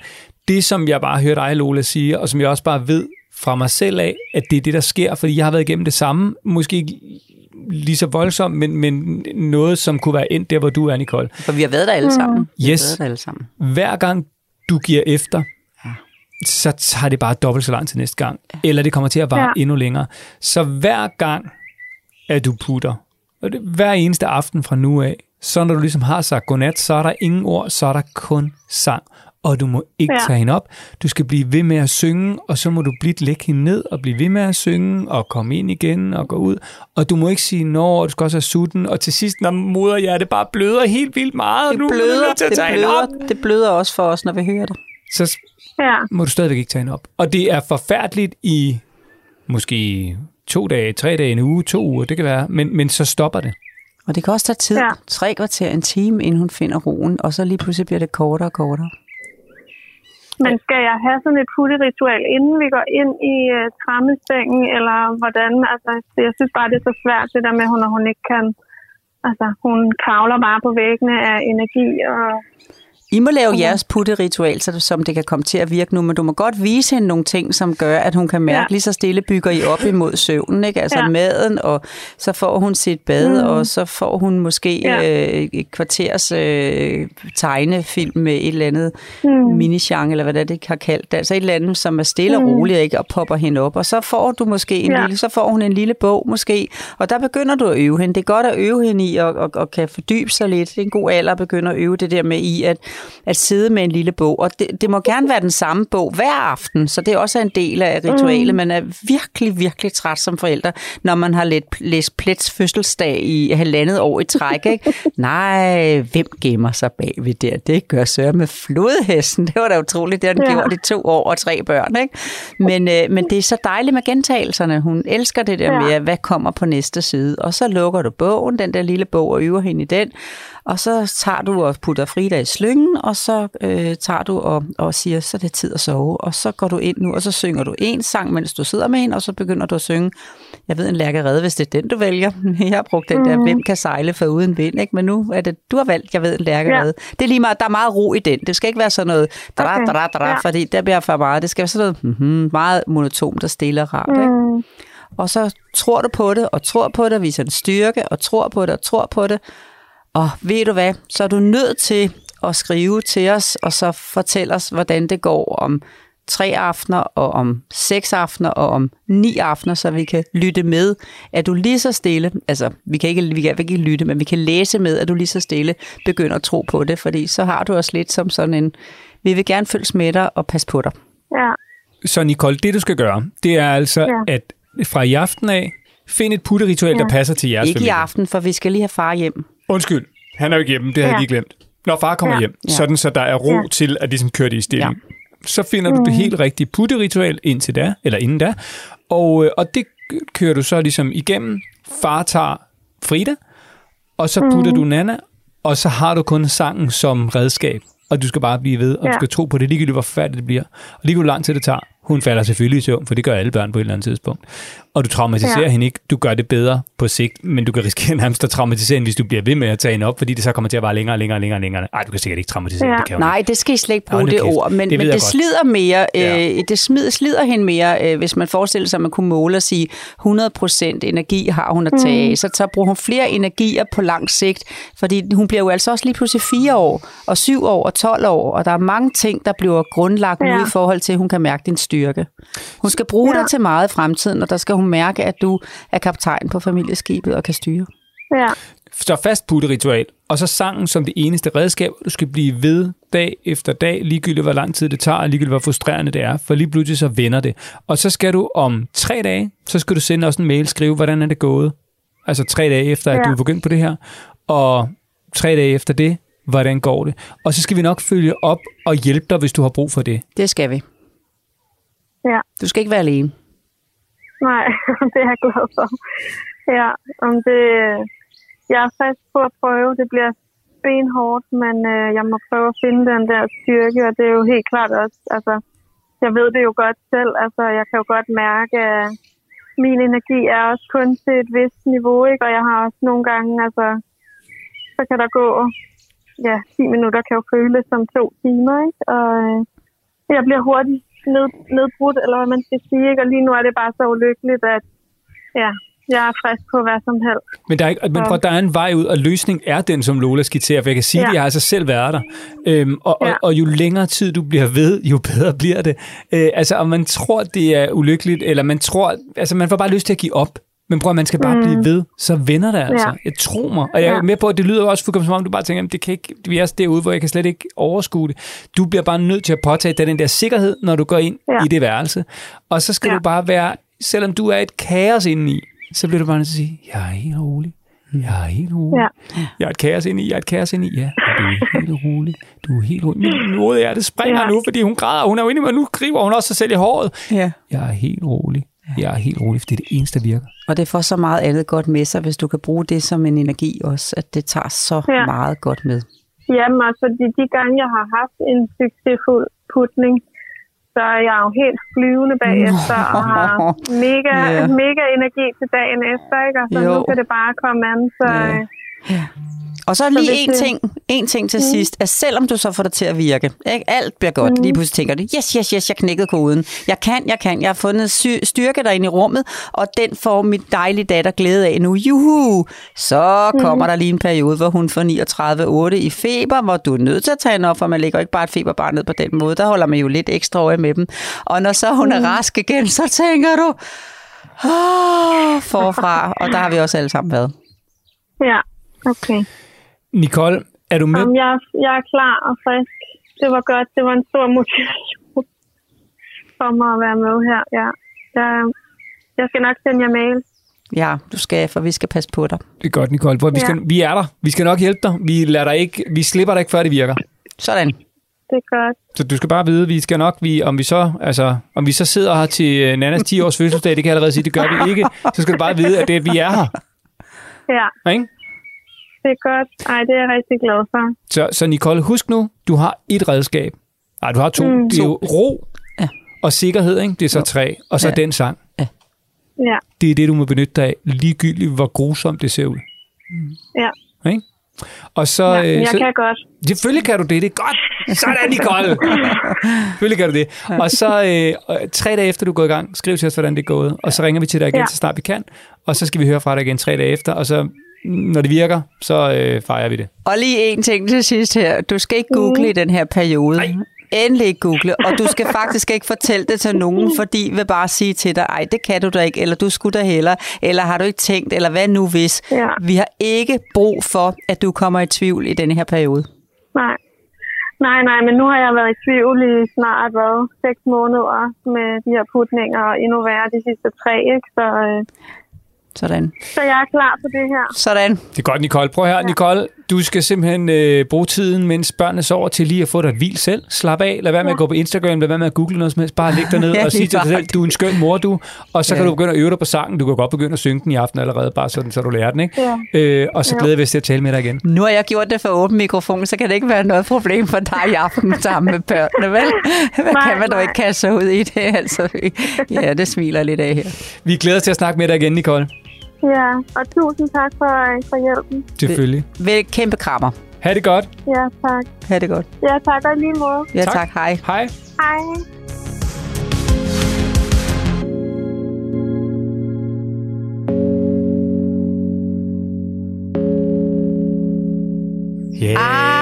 det, som jeg bare hører dig, Lola, sige, og som jeg også bare ved fra mig selv af, at det er det, der sker, fordi jeg har været igennem det samme, måske ikke lige så voldsomt, men, men noget, som kunne være endt der, hvor du er, Nicole. For vi har været der alle sammen. Vi Yes. har været der alle sammen. Hver gang du giver efter, så tager det bare dobbelt så lang tid næste gang. Eller det kommer til at vare ja. Ja. endnu længere. Så hver gang, at du putter, og det, hver eneste aften fra nu af, så når du ligesom har sagt godnat, så er der ingen ord, så er der kun sang. Og du må ikke ja. Ja. tage hende op. Du skal blive ved med at synge, og så må du blidt lægge hende ned og blive ved med at synge, og komme ind igen og gå ud. Og du må ikke sige, nå, du skal også have sutten. Og til sidst, når moderhjertet bare bløder helt vildt meget, Det nu er bløder, nødt til at det, tage hende op. bløder, det bløder også for os, når vi hører det. Så Ja, må du stadigvæk ikke tage hende op. Og det er forfærdeligt i måske to dage, tre dage, en uge, to uger, det kan være, men, men så stopper det. Og det kan også tage tid. Ja. Ja. Tre kvarter, en time, inden hun finder roen, og så lige pludselig bliver det kortere og kortere men skal jeg have sådan et putteritual, inden vi går ind i øh, uh, trammesengen, eller hvordan? Altså, jeg synes bare, det er så svært, det der med, når hun ikke kan... Altså, hun kravler bare på væggene af energi, og i må lave jeres putteritual, så det- som det kan komme til at virke nu, men du må godt vise hende nogle ting, som gør, at hun kan mærke, ja. Lige så stille bygger I op imod søvnen, ikke? Altså ja. Maden, og så får hun sit bad, mm. og så får hun måske ja. Øh, et kvarters øh, tegnefilm med et eller andet mm. Mm. minisjang, eller hvad det er, det har kaldt det. Altså et eller andet, som er stille og Mm. roligt, ikke? Og popper hende op. Og så får du måske en Ja. lille, så får hun en lille bog måske, og der begynder du at øve hende. Det er godt at øve hende i, og, og, og kan fordybe sig lidt. Det er en god alder at begynde at øve det der med i, at, at sidde med en lille bog. Og det, det må gerne være den samme bog hver aften, så det er også en del af ritualet. Mm. Man er virkelig, virkelig træt som forælder, når man har let, læst Plets fødselsdag i halvandet år i træk. Ikke? Nej, hvem gemmer sig bagved der? Det gør Søren med flodhesten. Det var da utroligt, det har den Ja. gjort i to år og tre børn. Ikke? Men, øh, men det er så dejligt med gentagelserne. Hun elsker det der Ja. med, hvad kommer på næste side. Og så lukker du bogen, den der lille bog, og øver hende i den. Og så tager du og putter Frida i slyngen, og så øh, tager du og, og siger, så er det tid at sove. Og så går du ind nu, og så synger du en sang, mens du sidder med hende, og så begynder du at synge, jeg ved en lærkerede, hvis det er den, du vælger. Jeg har brugt den der, hvem kan sejle for uden vind, ikke? men nu er det, du har valgt, jeg ved en lærkerede. Ja. Det er lige meget, der er meget ro i den. Det skal ikke være sådan noget, da da da da Ja. fordi der bliver for meget. Det skal være sådan noget mm-hmm, meget monotont og stille og rart. Ikke? Mm. Og så tror du på det, og tror på det, viser en styrke, og tror på det, og tror på det. Og ved du hvad, så er du nødt til at skrive til os, og så fortælle os, hvordan det går om tre aftener, og om seks aftener, og om ni aftener, så vi kan lytte med. Er du lige så stille, altså vi kan ikke, vi kan ikke lytte, men vi kan læse med, at du lige så stille begynder at tro på det, fordi så har du os lidt som sådan en, vi vil gerne følges med dig og passe på dig. Ja. Så Nicole, det du skal gøre, det er altså, Ja. at fra i aften af, find et putteritual, ja. der passer til jeres Ikke i familie. aften, for vi skal lige have far hjem. Undskyld, han er jo ikke hjemme, det havde jeg Ja. lige glemt. Når far kommer Ja. hjem, Ja. sådan så der er ro Ja. til at ligesom køre det i stilling. Ja. Så finder du det helt rigtige putteritual indtil da, eller inden da, og, øh, og det kører du så ligesom igennem. Far tager Frida, og så putter du Nana, og så har du kun sangen som redskab. Og du skal bare blive ved, og ja. du skal tro på det, ligegyldigt hvor forfærdeligt det bliver. Og ligegyldigt hvor lang tid det tager. Hun falder selvfølgelig i søvn, for det gør alle børn på et eller andet tidspunkt. Og du traumatiserer ja. Hende ikke. Du gør det bedre på sigt, men du kan risikere nærmest at traumatisere hende, hvis du bliver ved med at tage hende op, fordi det så kommer til at vare længere og længere og længere og længere. Ej, du kan sikkert ikke traumatisere Ja. det kan Nej, det skal I slet ikke bruge nu det kæft. ord, men Det men det godt. slider mere, Ja. øh, det smider, slider hende mere, øh, hvis man forestiller sig, at man kunne måle og sige, 100% energi har hun at tage af, så, så bruger hun flere energier på lang sigt, fordi hun bliver jo altså også lige pludselig 4 år, og 7 år og 12 år, og der er mange ting, der bliver grundlagt ja. Nu i forhold til, at hun kan mærke din styrke. Hun skal bruge ja. Dig til meget i fremtiden, og der skal hun mærke, at du er kaptajn på familieskibet og kan styre. Ja. Så fast putteritual, og så sangen som det eneste redskab, du skal blive ved dag efter dag, ligegyldigt hvor lang tid det tager, og ligegyldigt hvor frustrerende det er, for lige pludselig så vender det. Og så skal du om tre dage, så skal du sende os en mail, skrive, hvordan er det gået. Altså tre dage efter, at Ja. du er begyndt på det her, og tre dage efter det, hvordan går det. Og så skal vi nok følge op og hjælpe dig, hvis du har brug for det. Det skal vi. Ja. Du skal ikke være alene. Nej, det er jeg glad for. Ja, om det, jeg er fast på at prøve. Det bliver benhårdt, men øh, jeg må prøve at finde den der styrke, og det er jo helt klart også, altså, jeg ved det jo godt selv, altså, jeg kan jo godt mærke, at min energi er også kun til et vist niveau, ikke? og jeg har også nogle gange, altså, så kan der gå, ja, 10 minutter kan jo føles som to timer, ikke? og øh, jeg bliver hurtigt ned, nedbrudt, eller hvad man skal sige, ikke? og lige nu er det bare så ulykkeligt, at ja, jeg er frisk på hvad som helst. Men der er, ikke, men prøv, der er en vej ud, og løsningen er den, som Lola skitserer, for jeg kan sige, ja. At jeg har altså selv været der. Øhm, og. Ja. og, og jo længere tid du bliver ved, jo bedre bliver det. Øh, altså, om man tror, det er ulykkeligt, eller man tror, altså man får bare lyst til at give op. Men prøv at man skal bare mm. blive ved, så vender det altså. Ja. Jeg tror mig. Og jeg er med på, at det lyder også fuldkommen som om, du bare tænker, "Jamen, det kan ikke, vi er derude, hvor jeg kan slet ikke overskue det. Du bliver bare nødt til at påtage dig den der sikkerhed, når du går ind ja. I det værelse. Og så skal ja. Du bare være, selvom du er et kaos indeni, så bliver du bare nødt til at sige, jeg er helt rolig. Jeg er helt rolig. Ja. Jeg er et kaos inde i, jeg er et kaos inde i. Ja, du er helt rolig. Du er helt rolig. Min er, det springer ja. Nu, fordi hun græder. Hun er jo inde og nu griber hun også sig selv i håret. Ja. Jeg er helt rolig. Jeg er helt rolig, for det er det eneste, der virker. Og det får så meget andet godt med sig, hvis du kan bruge det som en energi også, at det tager så ja. Meget godt med. Jamen, altså, de, de gange, jeg har haft en succesfuld putning, så er jeg jo helt flyvende bagefter og har mega, yeah. mega energi til dagen efter, ikke? Og så Jo. nu kan det bare komme an, så Ja. øh, Og så Så lige hvis en det- ting, en ting til sidst, at selvom du så får det til at virke, ikke? alt bliver godt, lige pludselig tænker du, yes, yes, yes, jeg knækkede koden. Jeg kan, jeg kan, jeg har fundet sy- styrke derinde i rummet, og den får mit dejlige datter glæde af nu. Juhu! Så kommer der lige en periode, hvor hun får 39,8 i feber, hvor du er nødt til at tage hende op, for man lægger ikke bare et feberbarn ned på den måde. Der holder man jo lidt ekstra øje med dem. Og når så hun er rask igen, så tænker du, oh, forfra. Og der har vi også alle sammen været. Ja, okay. Nicole, er du med? Om jeg, jeg er klar og frisk. Det var godt. Det var en stor motivation for mig at være med her. Ja. Jeg, jeg skal nok sende jer mail. Ja, du skal, for vi skal passe på dig. Det er godt, Nicole. Prøv, vi, skal, Ja. vi er der. Vi skal nok hjælpe dig. Vi, lader dig ikke, vi slipper dig ikke, før det virker. Sådan. Det er godt. Så du skal bare vide, vi skal nok, vi, om, vi så, altså, om vi så sidder her til øh, Nannas 10 års fødselsdag, det kan jeg allerede sige, det gør vi ikke. Så skal du bare vide, at det, vi er her. Ja, Ikke? Det er godt. Ej, det er jeg rigtig glad for. Så, så Nicole, husk nu, du har et redskab. Nej, du har to. Mm. Det er jo ro Ja. og sikkerhed, ikke? det er så tre. Og så Ja. den sang. Ja, Det er det, du må benytte dig af, ligegyldigt hvor grusomt det ser ud. ja. Ikke? Og så, ja. øh, Men jeg så kan godt. Selvfølgelig kan du det, det er godt. Sådan, Nicole. Selvfølgelig kan du det. Og så øh, tre dage efter, du er gået i gang, skriv til os, hvordan det er gået. Og så ringer vi til dig igen, Ja. så snart vi kan. Og så skal vi høre fra dig igen tre dage efter. Og så, når det virker, så øh, fejrer vi det. Og lige en ting til sidst her. Du skal ikke google i den her periode. Nej. Endelig ikke google. Og du skal faktisk ikke fortælle det til nogen, fordi de vil bare sige til dig, ej, det kan du da ikke, eller du skulle da hellere, eller har du ikke tænkt, eller hvad nu hvis. Ja. Vi har ikke brug for, at du kommer i tvivl i denne her periode. Nej. Nej, nej, men nu har jeg været i tvivl i snart, hvad, seks måneder med de her putninger, og endnu værre de sidste tre, ikke? Så, øh, Sådan. så jeg er klar på det her. Sådan. Det er godt, Nicole. Prøv her, ja. Nicole. Du skal simpelthen øh, bruge tiden, mens børnene sover, til lige at få dig et hvil selv. Slap af. Lad være med at gå på Instagram. Lad være med at google noget som helst. Bare læg dig ned Ja, og sige til dig selv, du er en skøn mor, du. Og så Ja. kan du begynde at øve dig på sangen. Du kan godt begynde at synge den i aften allerede, bare sådan, så du lærer den, ikke? Ja. Øh, og så Ja. glæder vi os til at tale med dig igen. Nu har jeg gjort det for åben mikrofon, så kan det ikke være noget problem for dig i aften sammen med børnene, vel? Hvad Nej, kan man dog nej. ikke kaste ud i det? Altså, ja, det smiler lidt af her. Vi glæder os til at snakke med dig igen, Nicole. Ja, og tusind tak for, for hjælpen. Selvfølgelig. Vel, kæmpe krammer. Ha' det godt. Ja, tak. Ha' det godt. Ja, tak og lige måde. Ja, Tak. tak. Hej. Hej. Hej. Yeah. Ah,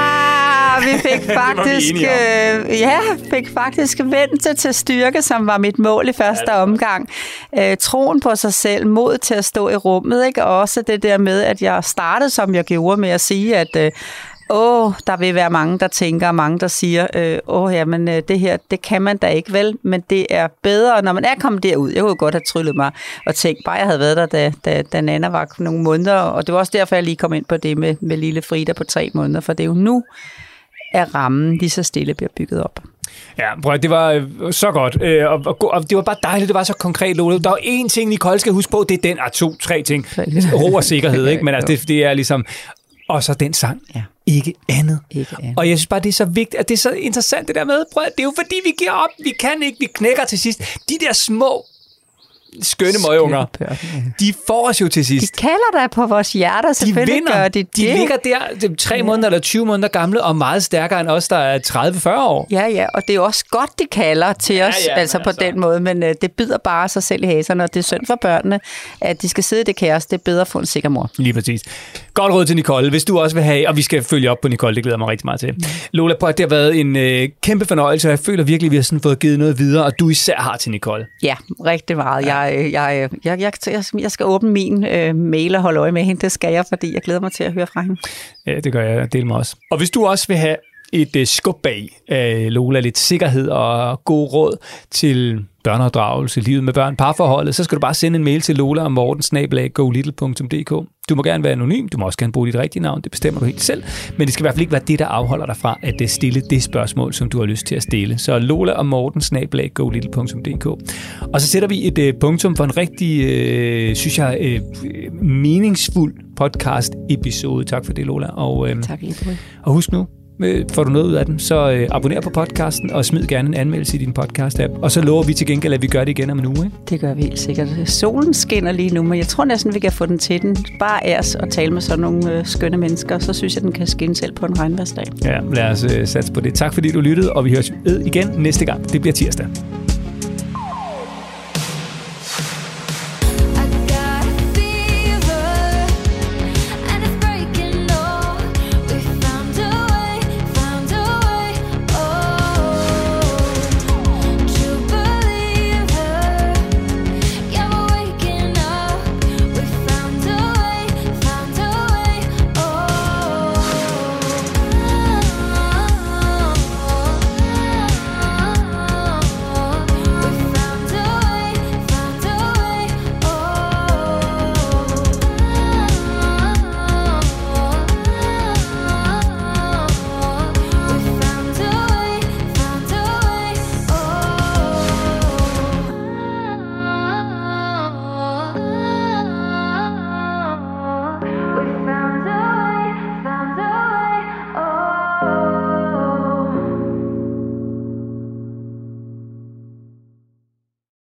vi fik faktisk, øh, ja, fik faktisk vendt det til styrke, som var mit mål i første omgang. Øh, troen på sig selv, mod til at stå i rummet, ikke? og også det der med, at jeg startede, som jeg gjorde med at sige, at øh, åh, der vil være mange, der tænker, og mange, der siger, øh, åh, jamen, øh, det her, det kan man da ikke, vel? Men det er bedre, når man er kommet derud. Jeg kunne godt have tryllet mig og tænkt, bare jeg havde været der, da, da, da Nana var nogle måneder, og det var også derfor, jeg lige kom ind på det med, med lille Frida på tre måneder, for det er jo nu, at rammen lige så stille bliver bygget op. Ja, prøv, det var øh, så godt. Øh, og, og, og, det var bare dejligt, det var så konkret, Lola. Der er én ting, Nicole skal huske på, det er den, ah, to, tre ting. Ro og sikkerhed, ikke? Men altså, det, det er ligesom... Og så den sang. Ja. Ikke andet. Ikke andet. Og jeg synes bare, det er så vigtigt, at det er så interessant det der med, prøv, det er jo fordi, vi giver op. Vi kan ikke, vi knækker til sidst. De der små, skønne møgunger, børn, de får os jo til De sidst. kalder dig på vores hjerter, De selvfølgelig vinder. gør de det. de ligger der de er tre måneder eller 20 måneder gamle, og meget stærkere end os, der er 30-40 år. Ja, ja, og det er også godt, de kalder til Ja, os, ja, altså på altså- den måde, men øh, det bider bare sig selv i haserne, og det er synd for børnene, at de skal sidde i det kaos. Det er bedre at få en sikker mor. Lige præcis. Godt råd til Nicole, hvis du også vil have, og vi skal følge op på Nicole, det glæder mig rigtig meget til. Lola, prøv at det har været en øh, kæmpe fornøjelse, og jeg føler virkelig, at vi har sådan fået givet noget videre, og du især har til Nicole. Ja, rigtig meget. Jeg, jeg, jeg, jeg, jeg, jeg skal åbne min øh, mail og holde øje med hende. Det skal jeg, fordi jeg glæder mig til at høre fra hende. Ja, det gør jeg. Del mig også. Og hvis du også vil have et øh, skub bag øh, Lola, lidt sikkerhed og god råd til børneopdragelse, livet med børn, parforholdet, så skal du bare sende en mail til Lola og Morten golittle.dk. Du må gerne være anonym, du må også gerne bruge dit rigtige navn, det bestemmer du helt selv, men det skal i hvert fald ikke være det, der afholder dig fra at øh, stille det spørgsmål, som du har lyst til at stille. Så Lola og Morten golittle.dk. Og så sætter vi et øh, punktum for en rigtig, øh, synes jeg, øh, meningsfuld podcast-episode. Tak for det, Lola. Og, øh, Tak lige på og husk nu, øh, får du noget ud af den, så øh, abonner på podcasten, og smid gerne en anmeldelse i din podcast-app. Og så lover vi til gengæld, at vi gør det igen om en uge. Ikke? Det gør vi helt sikkert. Solen skinner lige nu, men jeg tror næsten, vi kan få den til den. Bare os og tale med sådan nogle øh, skønne mennesker, så synes jeg, den kan skinne selv på en regnværsdag. Ja, lad os øh, satse på det. Tak fordi du lyttede, og vi høres ved igen næste gang. Det bliver tirsdag.